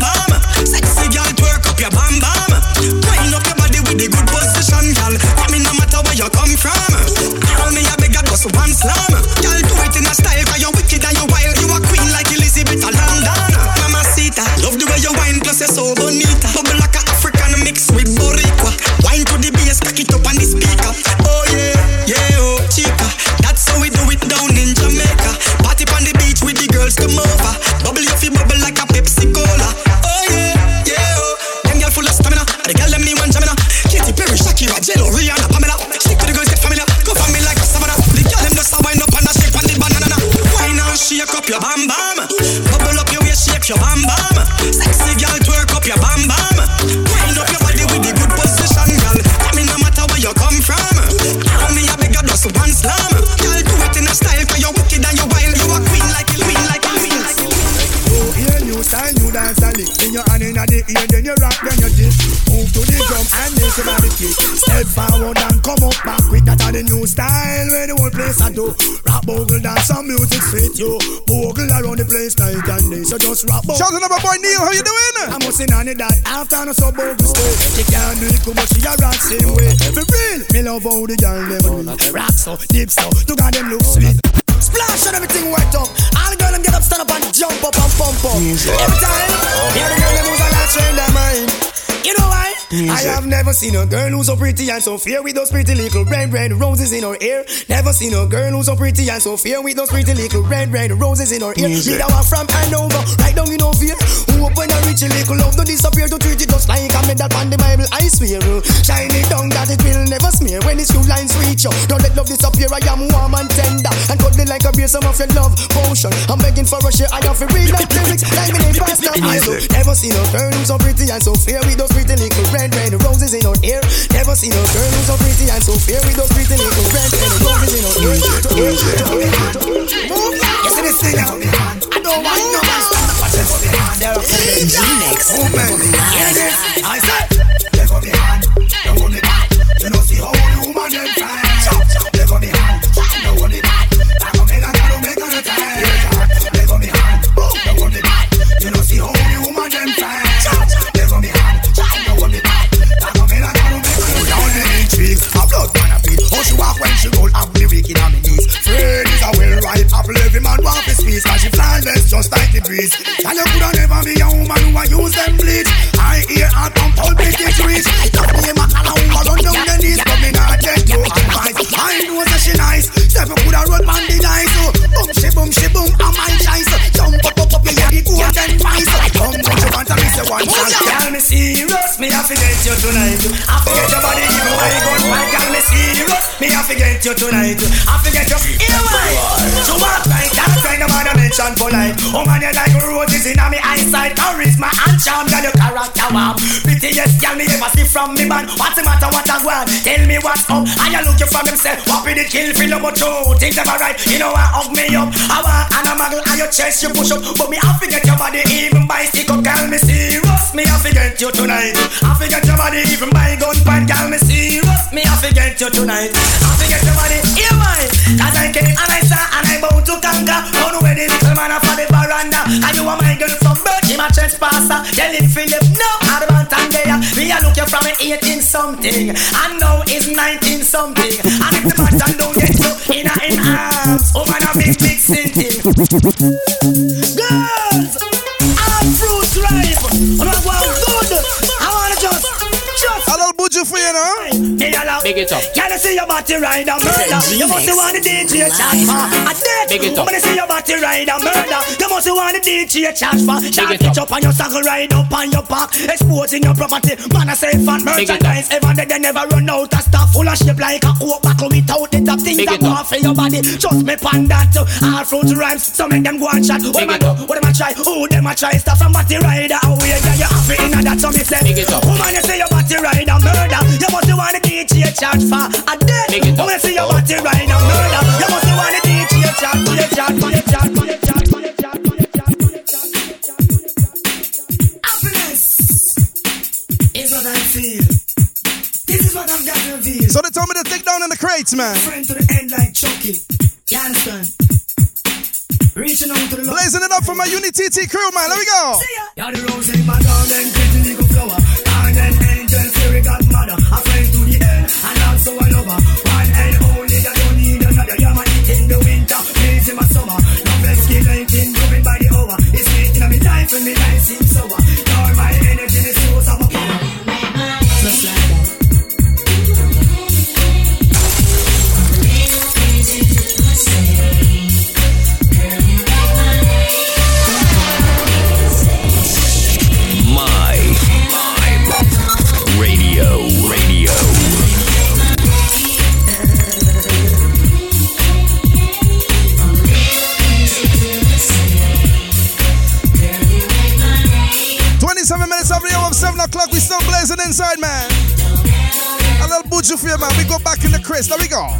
I do. Rap bogle dance, some music fit you. Bogle around the place night and day. So just rap bogle. Shout out to my boy Neil, how you doing? I'm say none of that after no so bogle stay. You can't do it, come on, she a rock same way. For real, me love how the girl them do it. Rock so, deep so, to God them look sweet. Splash and everything wet up. All the girl them get up, stand up and jump up and pump up. Every time, I have never seen a girl who's so pretty and so fair with those pretty little red, red roses in her hair. Never seen a girl who's so pretty and so fair with those pretty little red, red roses in her ear. Me that one from Hanover, right down in Ovia. Up when I reach a little love to disappear to treat it just like a medal on the Bible. I swear, uh, shine it down that it will never smear when it's few lines reach you. Don't let love disappear. I am warm and tender and cuddly like a beer. Some of your love potion. I'm begging for a share. I have to read that lyrics like me name Pastor Bible. Never seen a girl who's so pretty and so fair with those pretty little red, red roses in her hair. Never seen a girl who's so pretty and so fair with those pretty little red, red roses in her hair. Move, you see this thing out. I don't want no man I said, take up your hand, don't hold back. You know see how woman them this? I said, breeze. And you coulda never be a woman who a use them bleach. I hear her from pulpit it reach. Love me a color who a run down the knees, but me not take no advice. I know that she nice, step up coulda run on the dice. Oh, so boom she boom she boom, I'm my choice. Jump up up up, you hear the golden voice. Come what you want, and me say one chance. Serious, me a forget you tonight. I forget your body even when you gun fight. Girl, me serious, me a forget you tonight. I forget you. Here why? So what right? That's why no man a mention polite. Oh man, you like roses in me eyesight. Charisma and charm, girl, your character warm. Prettiest girl me ever see from me man. What's the matter? What a one? Tell me what's up. I you looking from himself. What be the kill? Feel much true. Things never right. You know I hug me up. I want and a muggle and your chest you push up. But me I forget your body even by stick up. Girl, me serious. Me I forget you tonight. I forget your body even by gun point. Girl, me serious. Me I forget you tonight. I forget your body. Here why? Cause I came and I saw and I bound to conquer. Away the little man for the veranda. And you are my girl from birth. A trespasser. Telling Philip no. Advant and there. Me a look you from 18 something. And now is 19 something. And if the man don't get you in in arms. Oh man a big big. Girls. A little buju for you, know? Big it up. Can I see your body ride and murder? You must want the DJ charge for a death. Big it up. When I see your body ride and murder, you must want the DJ charge for. Shot it it up on your saddle, ride up on your back, exposing your property. Man, I say fat Big it up. merchandise. Ever they, they never run out of stuff full of shape like a oak buckle without the top things Big that it go up. off for your body. Just me pan that to all fruit rhymes. So make them go and chat. What Big am I it do? up. What am I try? Who them I try? Stuff from body rider away. Yeah, you have it in that. So me say, Big it up. woman, you say your body ride ride a murder. You must wanna teach DJ charge for a death. I wanna see your body ride a murder. You must wanna teach DJ charge for the charge for the charge for to charge. So they told me to take down in the crates, man. Friend to the end like Chucky. You understand? Reaching out to the Lord. Blazing it up for my Unity T crew, man. Let me go. You're the rose in my garden, pretty little flower. Garden angel, fairy godmother. A friend to the end, and also a lover. One and only, that don't need another. You're my heat in the winter, in my summer. Love moving by the hour. It's making my life and me life seems sour. Puerto Rico.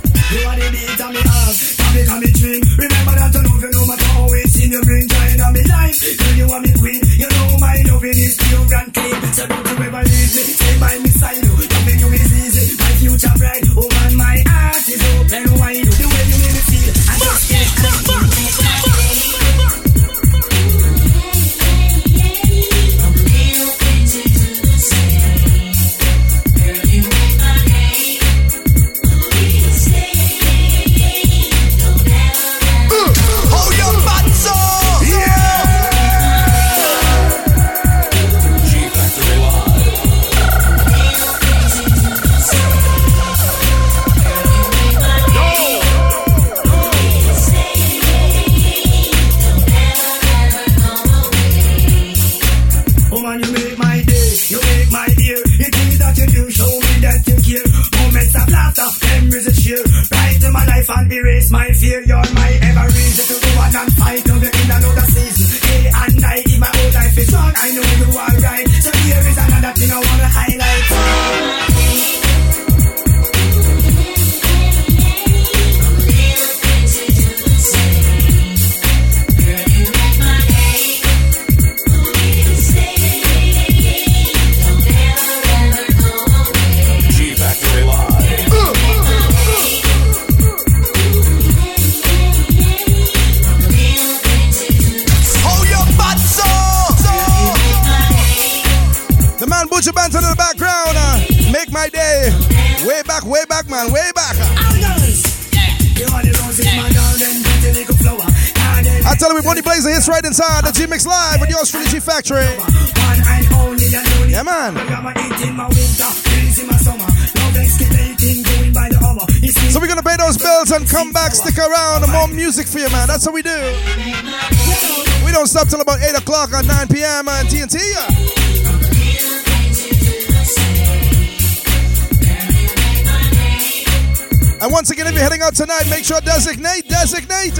Tonight, make sure designate, designate.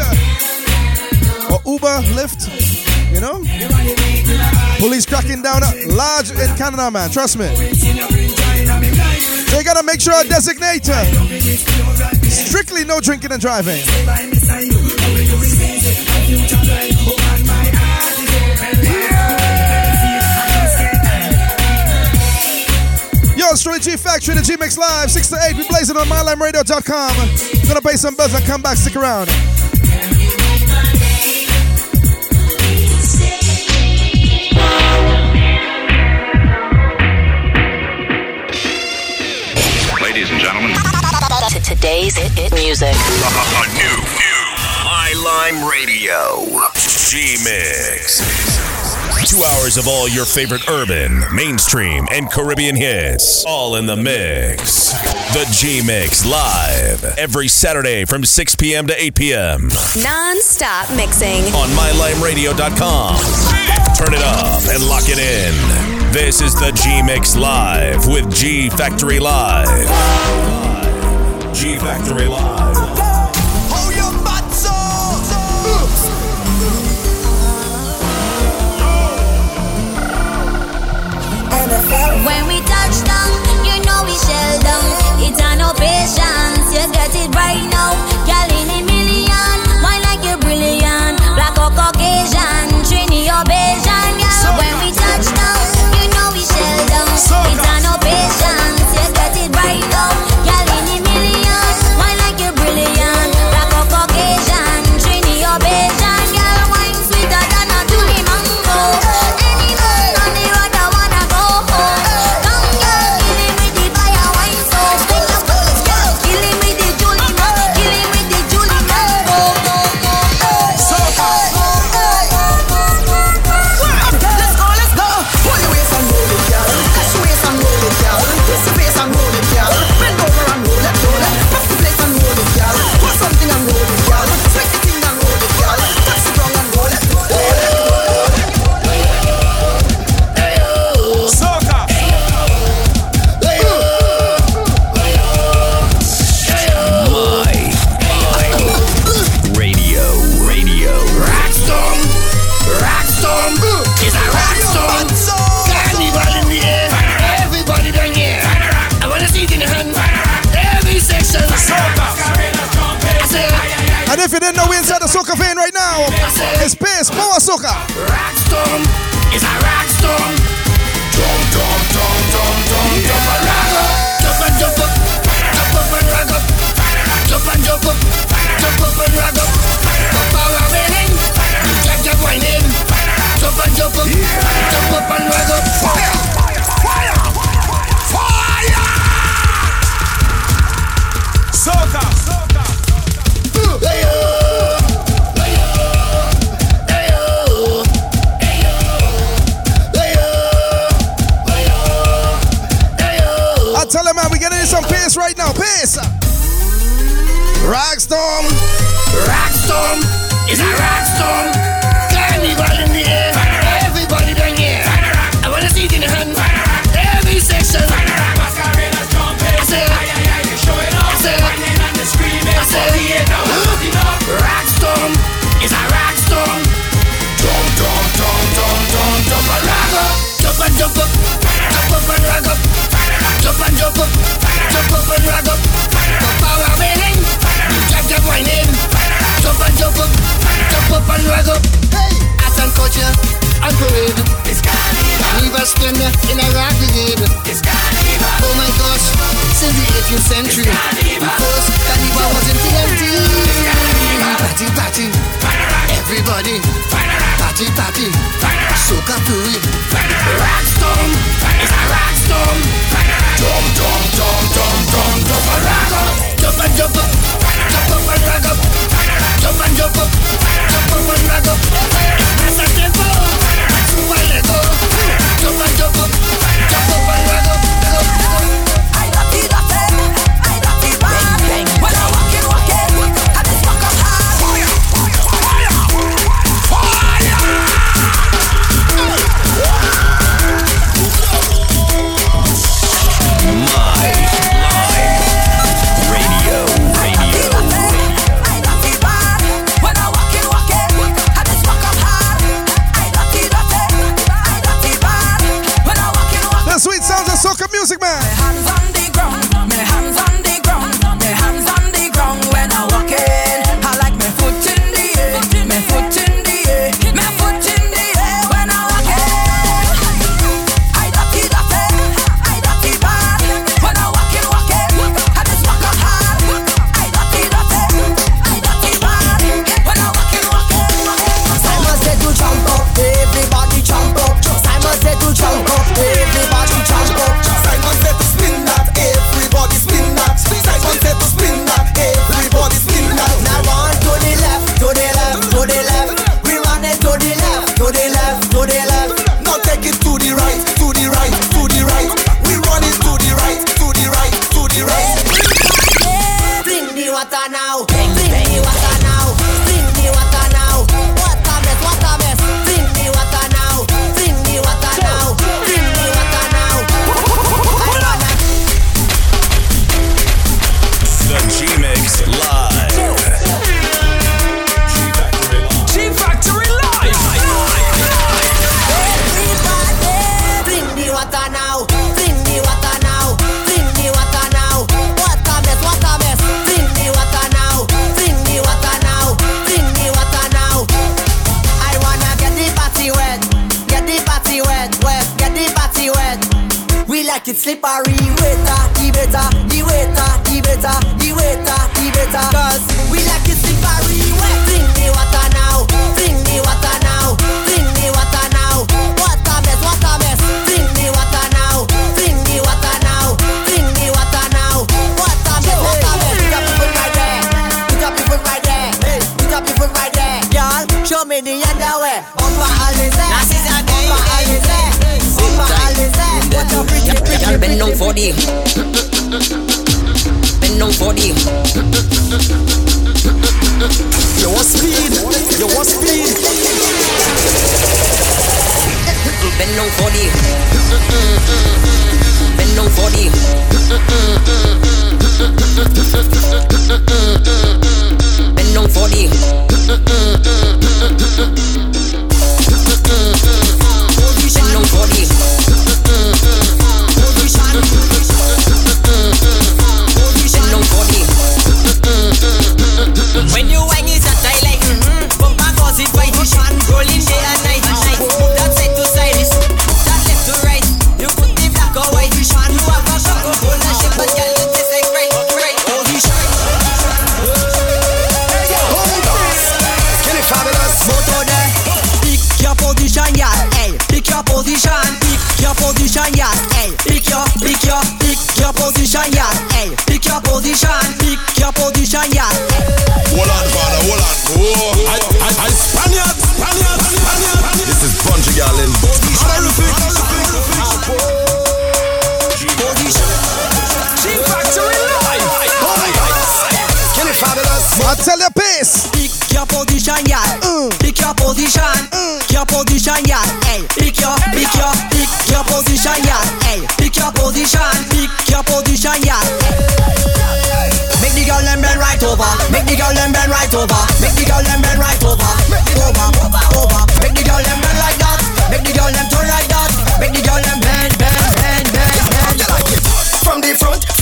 Or Uber, Lyft, you know? Police cracking down large in Canada, man. Trust me. You gotta make sure I designate. Strictly no drinking and driving. G Factory, the G Mix Live, 6 to 8. We blazing on mylimeradio.com. Gonna pay some bills and come back, stick around. Ladies and gentlemen, To today's hit, hit music. [laughs] A new, new My Lime Radio. G Mix. Two hours of all your favorite urban, mainstream, and Caribbean hits. All in the mix. The G Mix live every Saturday from 6 p.m. to 8 p.m. Non-stop mixing. on mylimeradio.com. Turn it up and lock it in. This is the G Mix Live with G Factory Live. G Factory Live. When we touch down, you know we shell down. It's a no patience, you get it right now. Girl in a million, why like you brilliant? Black or Caucasian, Trini or Bajan, girl. When we touch down, you know we shell down. It's a Сука! Rockstorm. Rockstorm is a rockstorm. Parade. It's carnival. Carnival splendor in a rock brigade. It's carnival. Oh my gosh, since the 18th century. First carnival was in TNT. Party, party. Everybody. Party, party. Soca fluid. Rockstorm. It's a rockstorm. Jump, jump, jump, jump, jump, jump and rock up. Jump and jump up. Jump up and rock up. Jump and jump up. Jump up and rock Factory Yes, pick your position, yeah. Mm. Pick your position, mm. your position, yeah. Hey, pick your, pick your, pick your position, yeah. Hey, pick your position, pick your position, yeah. Make the girl them bend right over. Make the girl them bend right over. Make the girl them bend right over. Right Over.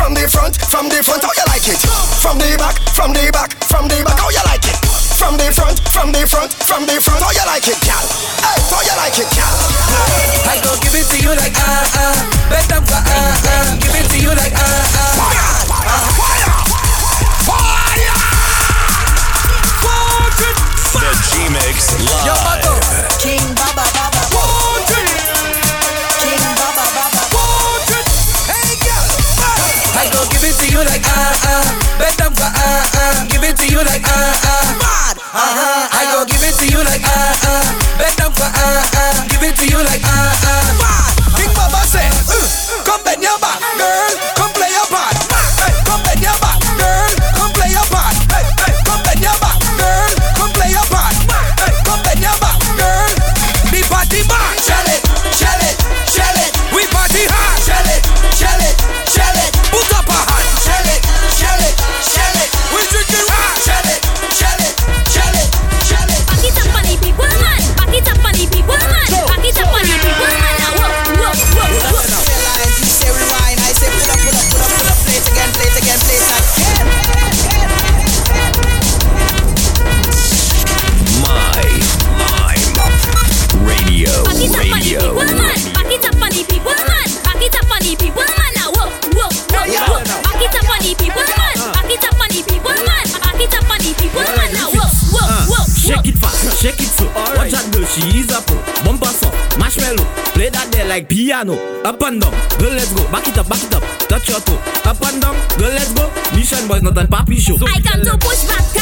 From the front, from the front, how you like it? From the back, from the back, from the back, how you like it? From the front, from the front, from the front, how you like it, gal? Hey, how you like it, gal? I go give it to you like ah uh, ah, uh, best of ah ah, uh, give it to you like ah uh, ah. Uh. Fire, fire, fire, fire, fire. The G Mix live. uh uh. Bend them, go uh uh. Give it to you like uh uh. Mad, uh huh. like piano. Up and down, girl, let's go. Back it up, back it up. Touch your toe. Up and down, girl, let's go. Mission boys, not a papi show. So I come to push back.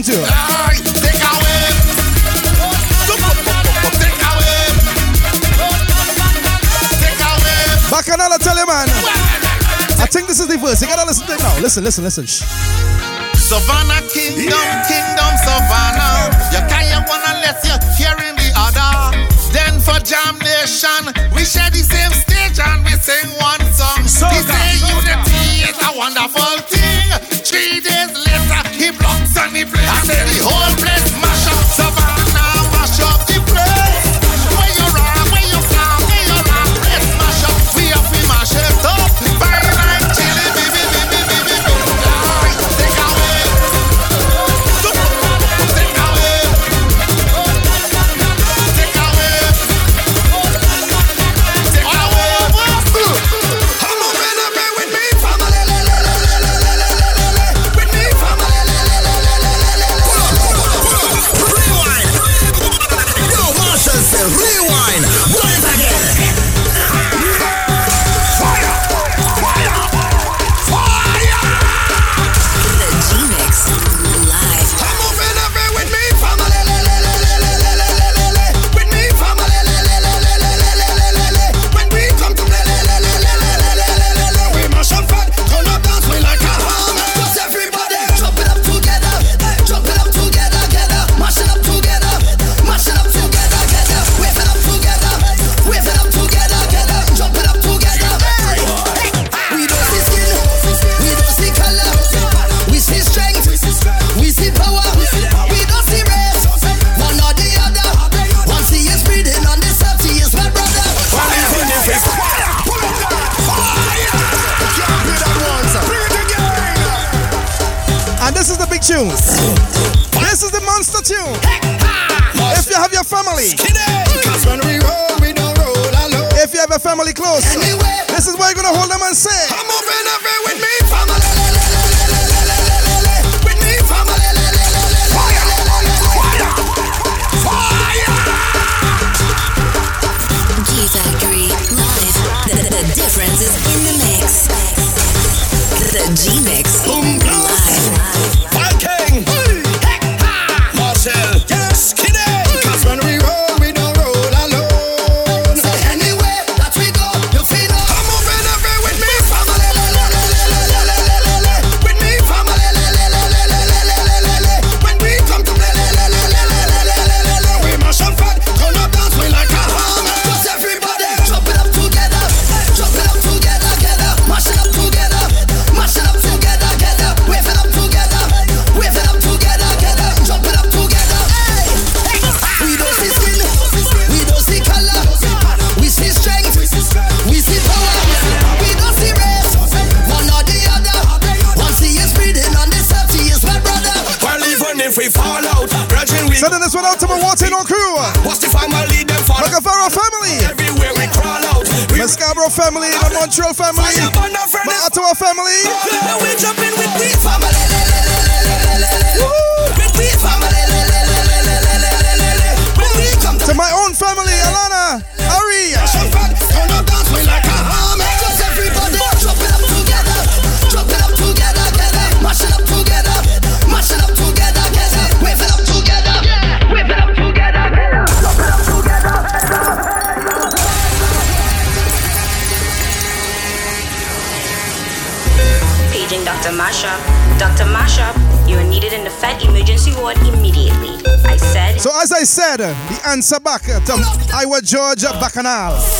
one too. Take away. Take away. Take away. Bacchanal, I tell you, man. I think this is the verse. You gotta listen to it now. Listen, listen, listen. Shh. Savannah Kingdom, yeah. Kingdom Savannah. You can't one unless you're hearing the other. Then for Jam Nation, we share the same stage and we sing one song. So we say unity is a wonderful the place. I said the whole Rewind. Sabak, Iowa, Georgia, Bacchanal.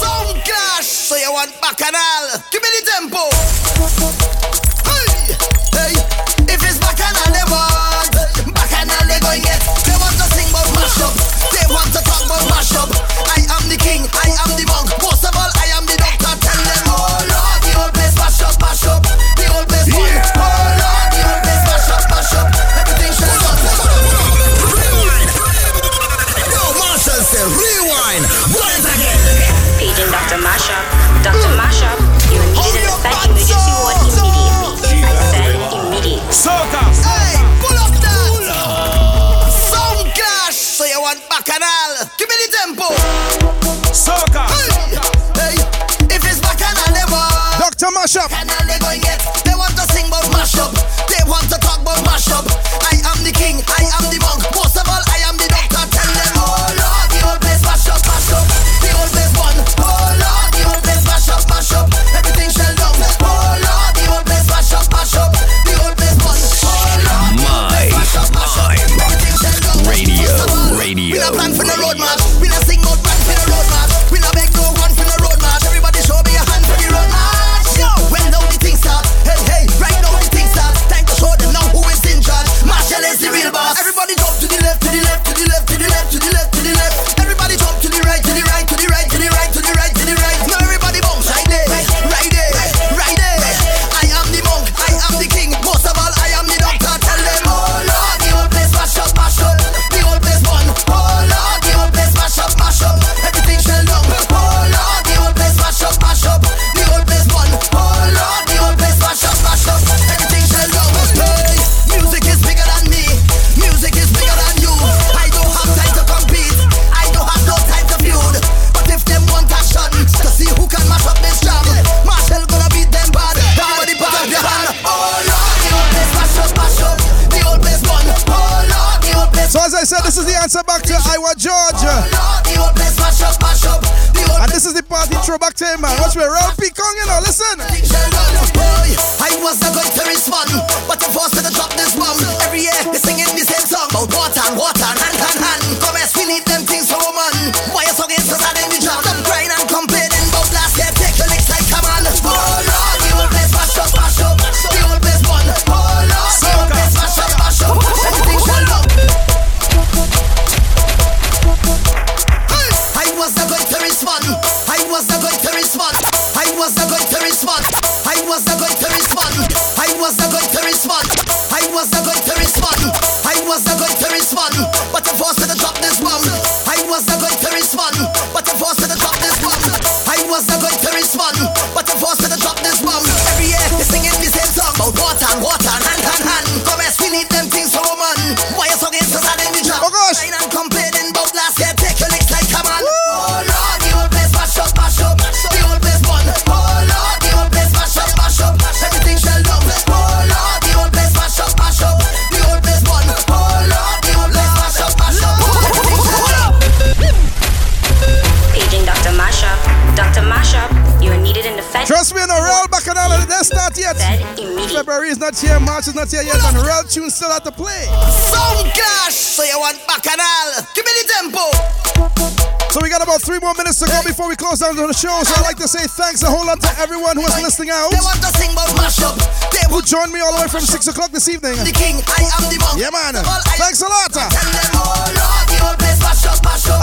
evening. The king, I am the monk. Yeah, man. Thanks a lot.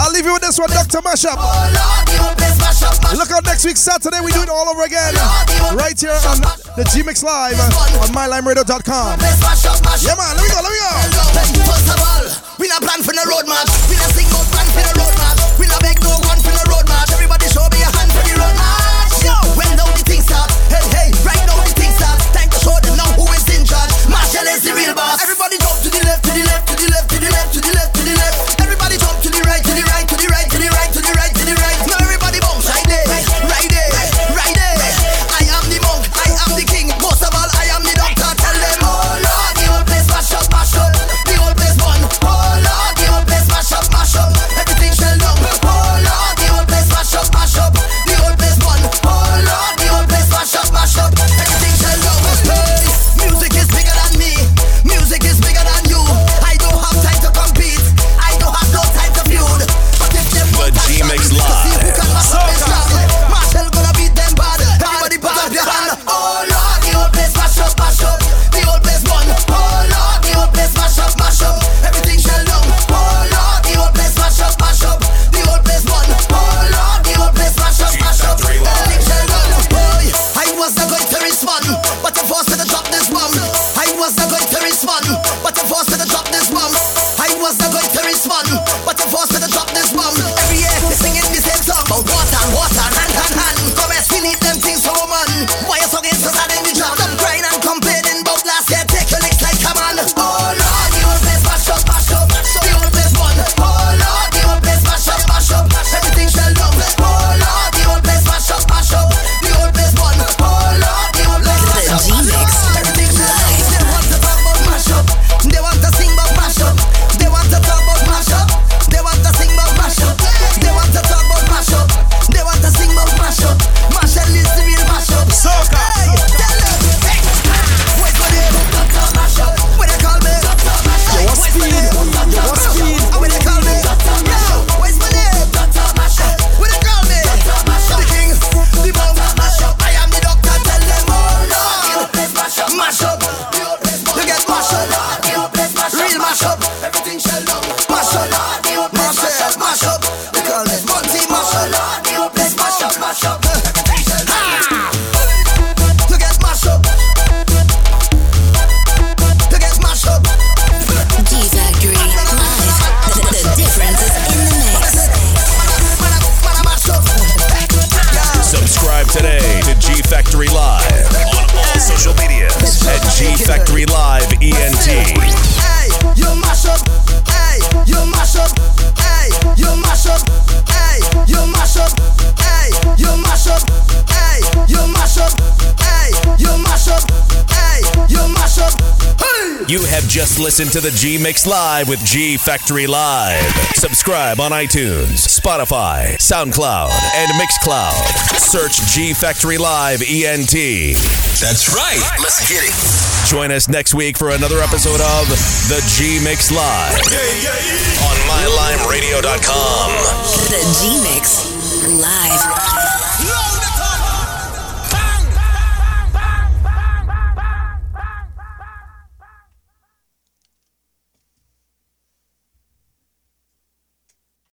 I'll leave you with this one, Dr. Mashup. Look out next week, Saturday. We do it all over again. Right here on the G Mix Live on mylimeradio.com. Yeah, man. Let me go. Let me the G Mix Live with G Factory Live. Subscribe on iTunes, Spotify, SoundCloud, and Mixcloud. Search G Factory Live ENT. That's right. Let's get it. Join us next week for another episode of the G Mix Live on MyLimeRadio.com. The G Mix Live.